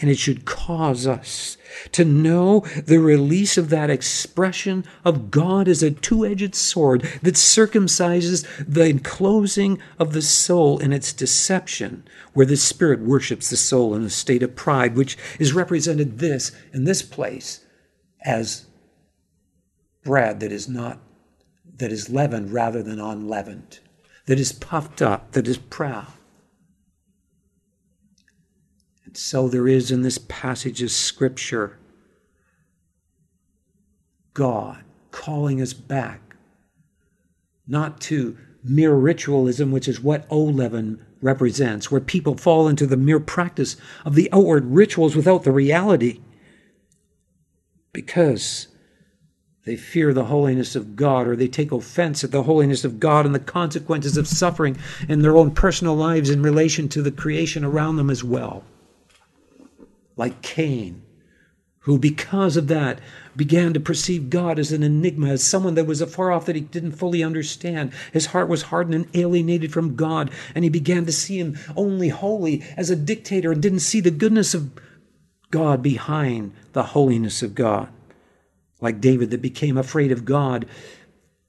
And it should cause us to know the release of that expression of God as a two edged sword that circumcises the enclosing of the soul in its deception, where the spirit worships the soul in a state of pride, which is represented this in this place as bread that is not that is leavened rather than unleavened, that is puffed up, that is proud. And so there is in this passage of Scripture God calling us back, not to mere ritualism, which is what O leaven represents, where people fall into the mere practice of the outward rituals without the reality. Because they fear the holiness of God, or they take offense at the holiness of God and the consequences of suffering in their own personal lives in relation to the creation around them as well. Like Cain, who, because of that, began to perceive God as an enigma, as someone that was afar off that he didn't fully understand. His heart was hardened and alienated from God, and he began to see him only holy as a dictator and didn't see the goodness of God behind the holiness of God like David that became afraid of God.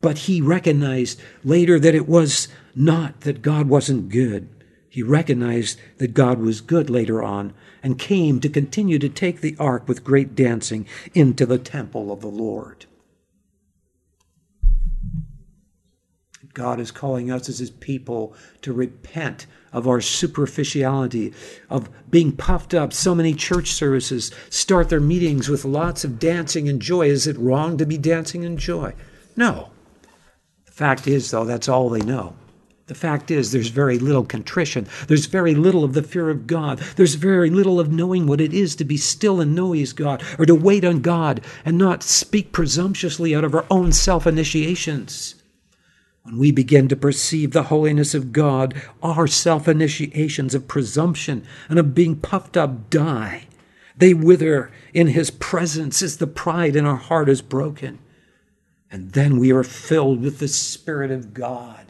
But he recognized later that it was not that God wasn't good. He recognized that God was good later on and came to continue to take the ark with great dancing into the temple of the Lord. God is calling us as his people to repent of our superficiality, of being puffed up. So many church services start their meetings with lots of dancing and joy. Is it wrong to be dancing and joy? No. The fact is, though, that's all they know. The fact is, there's very little contrition. There's very little of the fear of God. There's very little of knowing what it is to be still and know He's God, or to wait on God and not speak presumptuously out of our own self initiations. When we begin to perceive the holiness of God, our self initiations of presumption and of being puffed up die. They wither in His presence as the pride in our heart is broken. And then we are filled with the Spirit of God.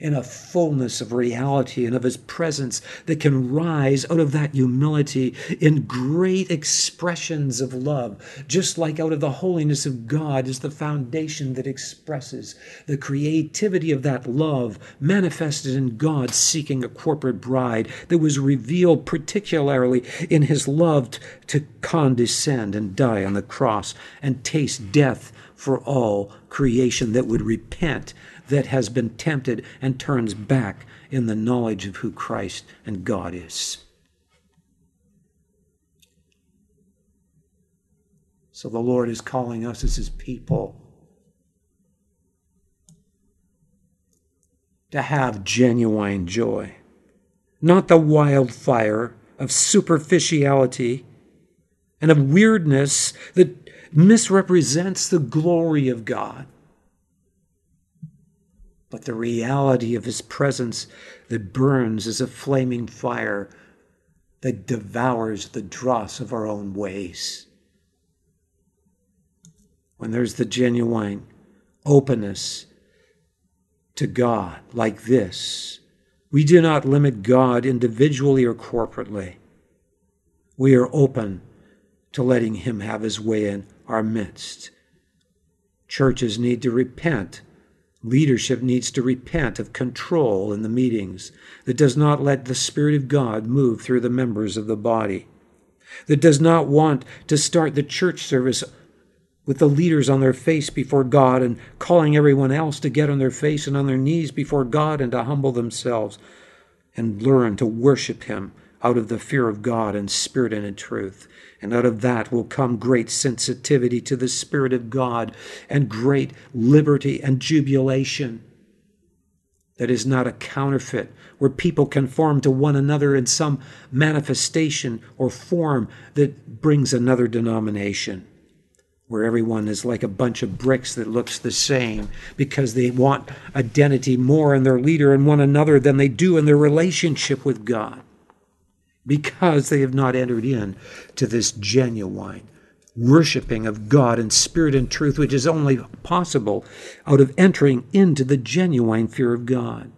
In a fullness of reality and of his presence that can rise out of that humility in great expressions of love, just like out of the holiness of God is the foundation that expresses the creativity of that love manifested in God seeking a corporate bride that was revealed particularly in his love to condescend and die on the cross and taste death for all creation that would repent that has been tempted and turns back in the knowledge of who Christ and God is. So the Lord is calling us as His people to have genuine joy, not the wildfire of superficiality and of weirdness that misrepresents the glory of God but the reality of his presence that burns as a flaming fire that devours the dross of our own ways. When there's the genuine openness to God like this, we do not limit God individually or corporately. We are open to letting Him have His way in our midst. Churches need to repent Leadership needs to repent of control in the meetings that does not let the Spirit of God move through the members of the body, that does not want to start the church service with the leaders on their face before God and calling everyone else to get on their face and on their knees before God and to humble themselves and learn to worship Him out of the fear of God in spirit and in truth. And out of that will come great sensitivity to the Spirit of God and great liberty and jubilation that is not a counterfeit, where people conform to one another in some manifestation or form that brings another denomination, where everyone is like a bunch of bricks that looks the same because they want identity more in their leader and one another than they do in their relationship with God because they have not entered in to this genuine worshiping of God in spirit and truth, which is only possible out of entering into the genuine fear of God.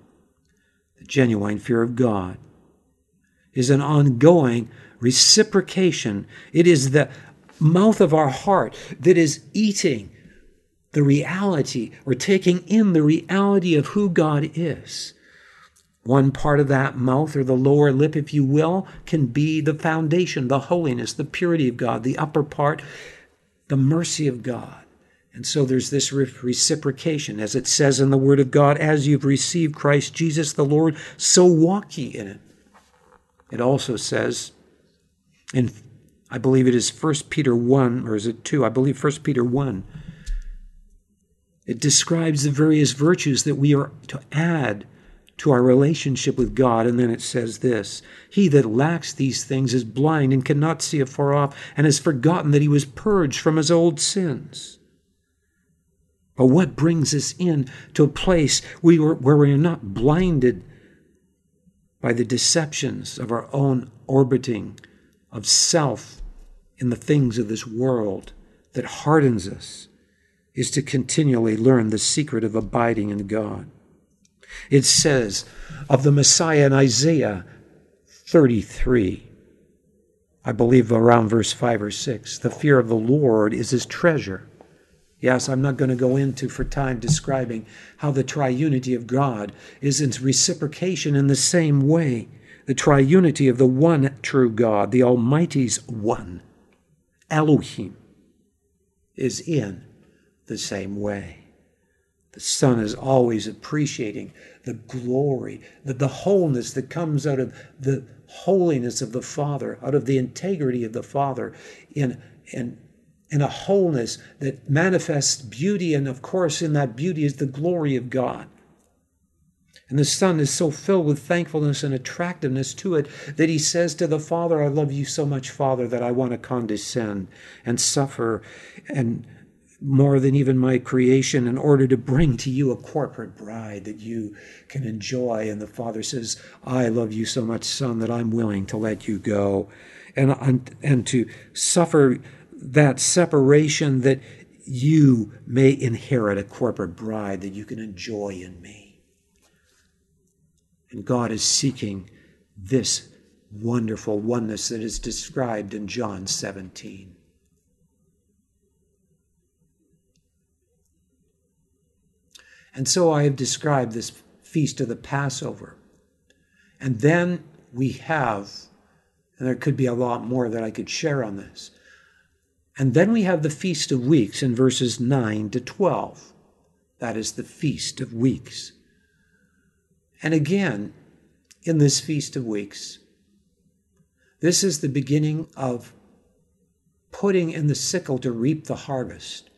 The genuine fear of God is an ongoing reciprocation. It is the mouth of our heart that is eating the reality or taking in the reality of who God is. One part of that mouth, or the lower lip, if you will, can be the foundation, the holiness, the purity of God. The upper part, the mercy of God. And so there's this reciprocation, as it says in the Word of God, as you've received Christ Jesus the Lord, so walk ye in it. It also says in, I believe it is 1 Peter 1, or is it 2? I believe 1 Peter 1. It describes the various virtues that we are to add to our relationship with God. And then it says this He that lacks these things is blind and cannot see afar off, and has forgotten that he was purged from his old sins. But what brings us in to a place where we are not blinded by the deceptions of our own orbiting of self in the things of this world that hardens us is to continually learn the secret of abiding in God. It says of the Messiah in Isaiah 33, I believe around verse 5 or 6, the fear of the Lord is his treasure. Yes, I'm not going to go into for time describing how the triunity of God is in reciprocation in the same way. The triunity of the one true God, the Almighty's one, Elohim, is in the same way. The Son is always appreciating the glory, the, the wholeness that comes out of the holiness of the Father, out of the integrity of the Father, in, in, in a wholeness that manifests beauty. And of course, in that beauty is the glory of God. And the Son is so filled with thankfulness and attractiveness to it that he says to the Father, I love you so much, Father, that I want to condescend and suffer and more than even my creation in order to bring to you a corporate bride that you can enjoy. And the Father says, I love you so much, Son, that I'm willing to let you go and, and, to suffer that separation that you may inherit a corporate bride that you can enjoy in me. And God is seeking this wonderful oneness that is described in John 17. And so I have described this feast of the Passover. And then we have, and there could be a lot more that I could share on this. And then we have the Feast of Weeks in verses 9 to 12. That is the Feast of Weeks. And again, in this Feast of Weeks, this is the beginning of putting in the sickle to reap the harvest.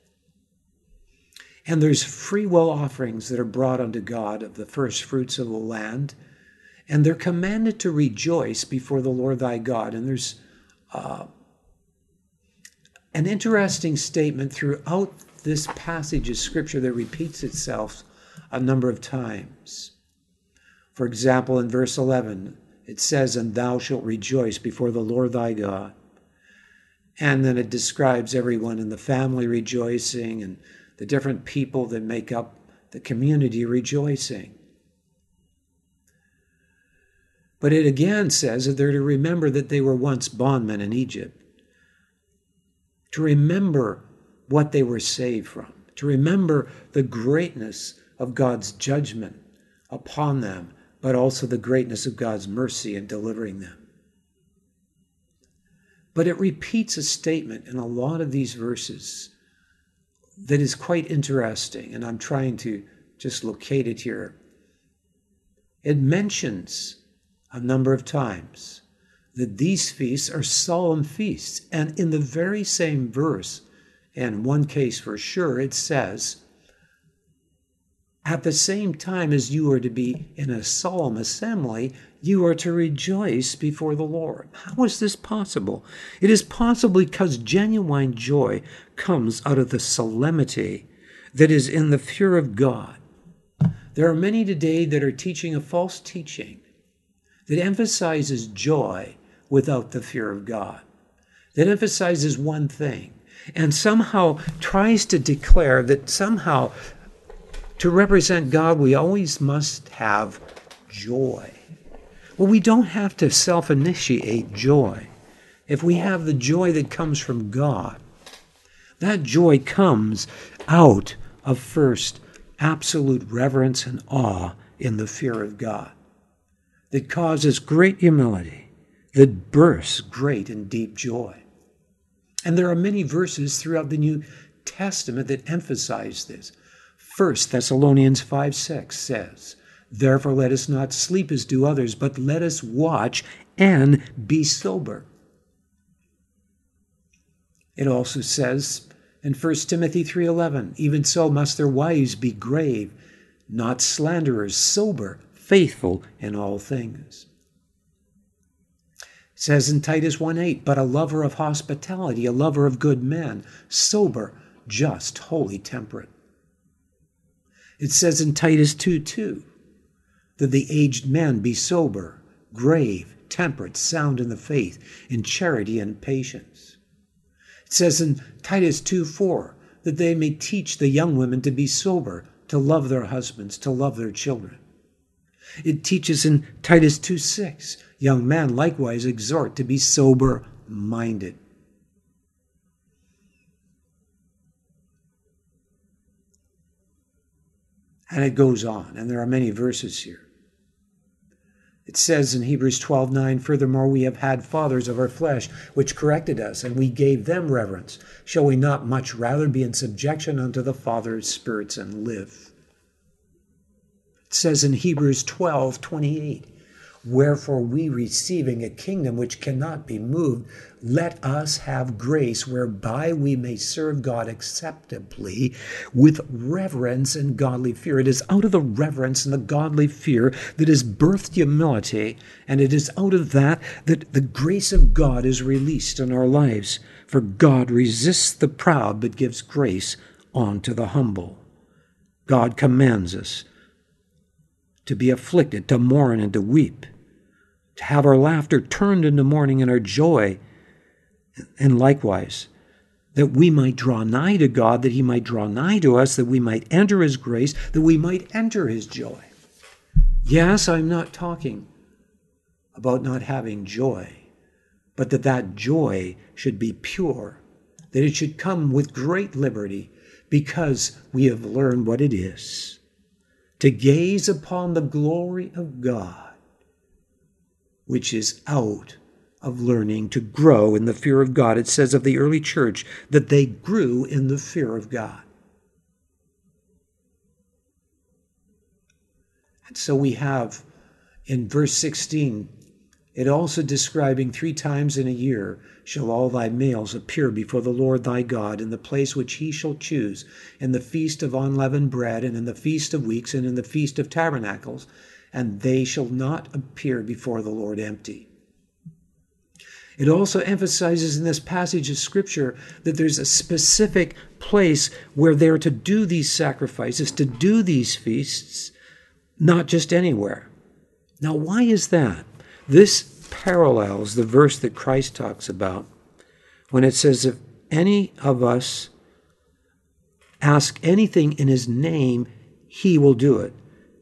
And there's free will offerings that are brought unto God of the first fruits of the land. And they're commanded to rejoice before the Lord thy God. And there's uh, an interesting statement throughout this passage of Scripture that repeats itself a number of times. For example, in verse 11, it says, And thou shalt rejoice before the Lord thy God. And then it describes everyone in the family rejoicing and the different people that make up the community rejoicing. But it again says that they're to remember that they were once bondmen in Egypt, to remember what they were saved from, to remember the greatness of God's judgment upon them, but also the greatness of God's mercy in delivering them. But it repeats a statement in a lot of these verses that is quite interesting, and I'm trying to just locate it here. It mentions a number of times that these feasts are solemn feasts, and in the very same verse, in one case for sure, it says, at the same time as you are to be in a solemn assembly, you are to rejoice before the Lord. How is this possible? It is possible because genuine joy comes out of the solemnity that is in the fear of God. There are many today that are teaching a false teaching that emphasizes joy without the fear of God, that emphasizes one thing, and somehow tries to declare that somehow to represent God, we always must have joy. Well, we don't have to self initiate joy. If we have the joy that comes from God, that joy comes out of first absolute reverence and awe in the fear of God that causes great humility, that bursts great and deep joy. And there are many verses throughout the New Testament that emphasize this. 1 Thessalonians 5 6 says, Therefore let us not sleep as do others, but let us watch and be sober. It also says in 1 Timothy 3:11, even so must their wives be grave, not slanderers, sober, faithful in all things. It says in Titus 1:8, but a lover of hospitality, a lover of good men, sober, just, holy, temperate. It says in Titus 2 2 that the aged men be sober, grave, temperate, sound in the faith, in charity and patience. It says in Titus 2 4 that they may teach the young women to be sober, to love their husbands, to love their children. It teaches in Titus 2 6, young men likewise exhort to be sober minded. And it goes on, and there are many verses here. It says in Hebrews 12 9, Furthermore, we have had fathers of our flesh, which corrected us, and we gave them reverence. Shall we not much rather be in subjection unto the fathers' spirits and live? It says in Hebrews 12 28, Wherefore we receiving a kingdom which cannot be moved, let us have grace whereby we may serve God acceptably with reverence and godly fear. It is out of the reverence and the godly fear that is birthed humility, and it is out of that that the grace of God is released in our lives. For God resists the proud but gives grace unto the humble. God commands us to be afflicted, to mourn, and to weep to have our laughter turned into mourning and our joy. And likewise, that we might draw nigh to God, that He might draw nigh to us, that we might enter His grace, that we might enter His joy. Yes, I'm not talking about not having joy, but that that joy should be pure, that it should come with great liberty because we have learned what it is to gaze upon the glory of God, which is out of learning to grow in the fear of God. It says of the early church that they grew in the fear of God. And so we have in verse 16, it also describing three times in a year shall all thy males appear before the Lord thy God in the place which he shall choose, in the feast of unleavened bread, and in the feast of weeks, and in the feast of tabernacles, and they shall not appear before the Lord empty. It also emphasizes in this passage of Scripture that there's a specific place where they're to do these sacrifices, to do these feasts, not just anywhere. Now, why is that? This parallels the verse that Christ talks about when it says, If any of us ask anything in his name, he will do it.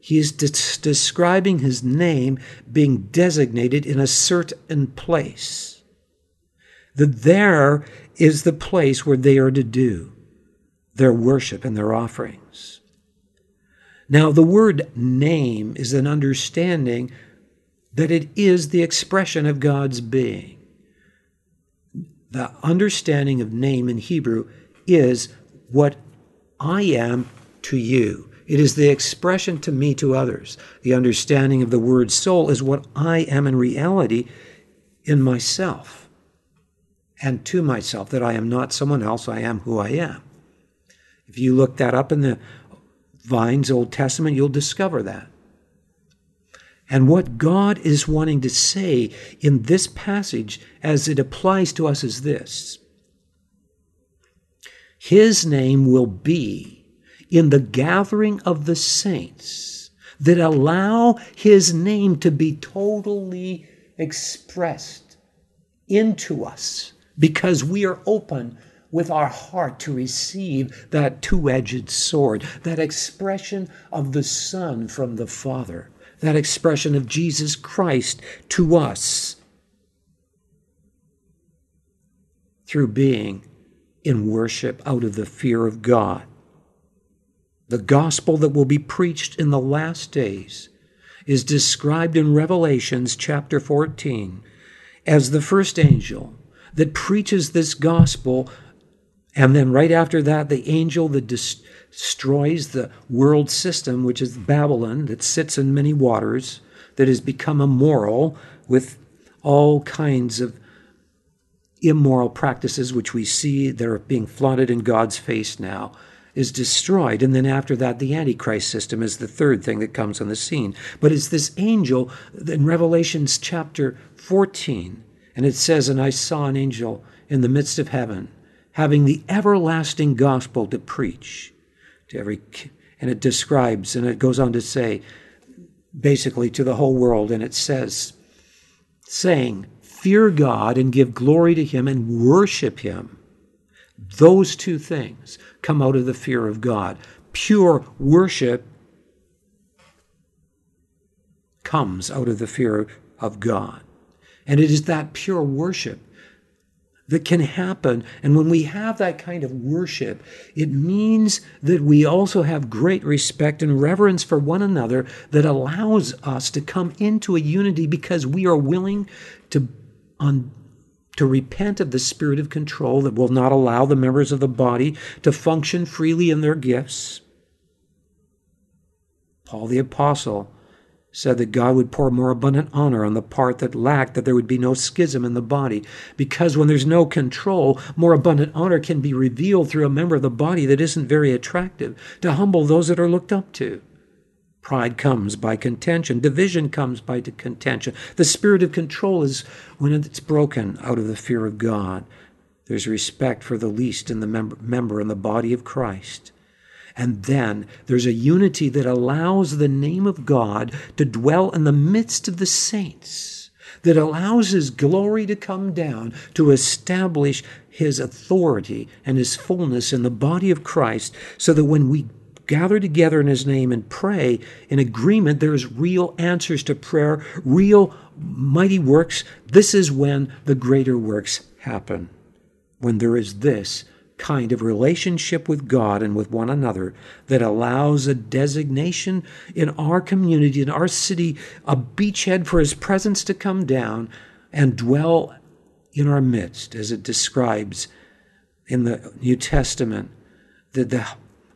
He is de- describing his name being designated in a certain place. That there is the place where they are to do their worship and their offerings. Now, the word name is an understanding that it is the expression of God's being. The understanding of name in Hebrew is what I am to you. It is the expression to me to others. The understanding of the word soul is what I am in reality in myself and to myself, that I am not someone else, I am who I am. If you look that up in the Vine's Old Testament, you'll discover that. And what God is wanting to say in this passage as it applies to us is this His name will be in the gathering of the saints that allow His name to be totally expressed into us because we are open with our heart to receive that two edged sword, that expression of the Son from the Father, that expression of Jesus Christ to us through being in worship out of the fear of God. The gospel that will be preached in the last days is described in Revelations chapter 14 as the first angel that preaches this gospel and then right after that, the angel that destroys the world system, which is Babylon, that sits in many waters, that has become immoral with all kinds of immoral practices, which we see that are being flaunted in God's face now, is destroyed. And then after that, the Antichrist system is the third thing that comes on the scene. But it's this angel in Revelations chapter 14, and it says, And I saw an angel in the midst of heaven having the everlasting gospel to preach to every and it describes and it goes on to say basically to the whole world and it says saying fear God and give glory to him and worship him those two things come out of the fear of God pure worship comes out of the fear of God and it is that pure worship that can happen. And when we have that kind of worship, it means that we also have great respect and reverence for one another that allows us to come into a unity because we are willing to un- to repent of the spirit of control that will not allow the members of the body to function freely in their gifts. Paul the apostle said that God would pour more abundant honor on the part that lacked, that there would be no schism in the body. Because when there's no control, more abundant honor can be revealed through a member of the body that isn't very attractive, to humble those that are looked up to. Pride comes by contention. Division comes by contention. The spirit of control is when it's broken out of the fear of God. There's respect for the least in the member, member in the body of Christ. And then there's a unity that allows the name of God to dwell in the midst of the saints, that allows His glory to come down to establish His authority and His fullness in the body of Christ, so that when we gather together in his name and pray in agreement, there's real answers to prayer, real mighty works. This is when the greater works happen. When there is this kind of relationship with God and with one another that allows a designation in our community, in our city, a beachhead for his presence to come down and dwell in our midst, as it describes in the New Testament, that the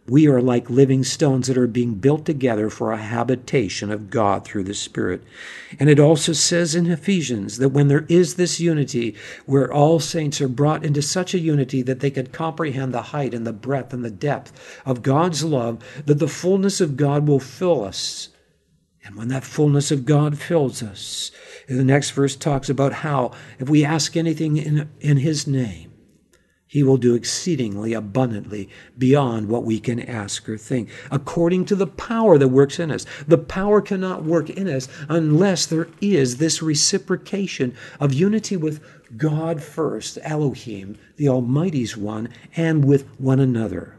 we are like living stones that are being built together for a habitation of God through the Spirit. And it also says in Ephesians that when there is this unity, where all saints are brought into such a unity that they could comprehend the height and the breadth and the depth of God's love, that the fullness of God will fill us. And when that fullness of God fills us, the next verse talks about how if we ask anything in, in His name, he will do exceedingly abundantly beyond what we can ask or think, according to the power that works in us. The power cannot work in us unless there is this reciprocation of unity with God first, Elohim, the Almighty's one, and with one another.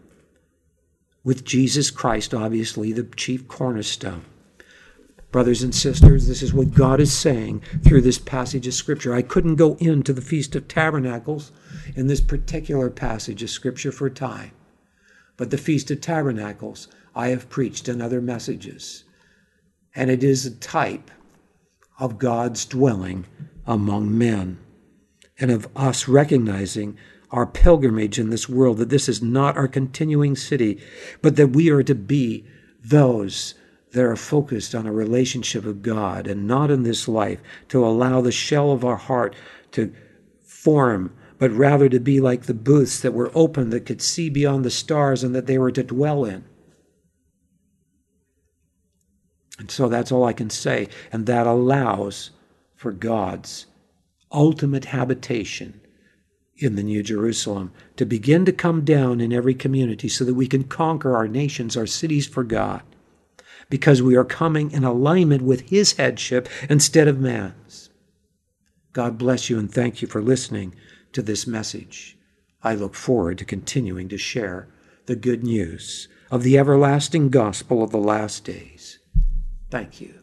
With Jesus Christ, obviously, the chief cornerstone. Brothers and sisters, this is what God is saying through this passage of Scripture. I couldn't go into the Feast of Tabernacles in this particular passage of Scripture for time, but the Feast of Tabernacles I have preached in other messages. And it is a type of God's dwelling among men and of us recognizing our pilgrimage in this world, that this is not our continuing city, but that we are to be those that are focused on a relationship with God and not in this life, to allow the shell of our heart to form, but rather to be like the booths that were open that could see beyond the stars and that they were to dwell in. And so that's all I can say. And that allows for God's ultimate habitation in the New Jerusalem to begin to come down in every community so that we can conquer our nations, our cities for God because we are coming in alignment with His headship instead of man's. God bless you and thank you for listening to this message. I look forward to continuing to share the good news of the everlasting gospel of the last days. Thank you.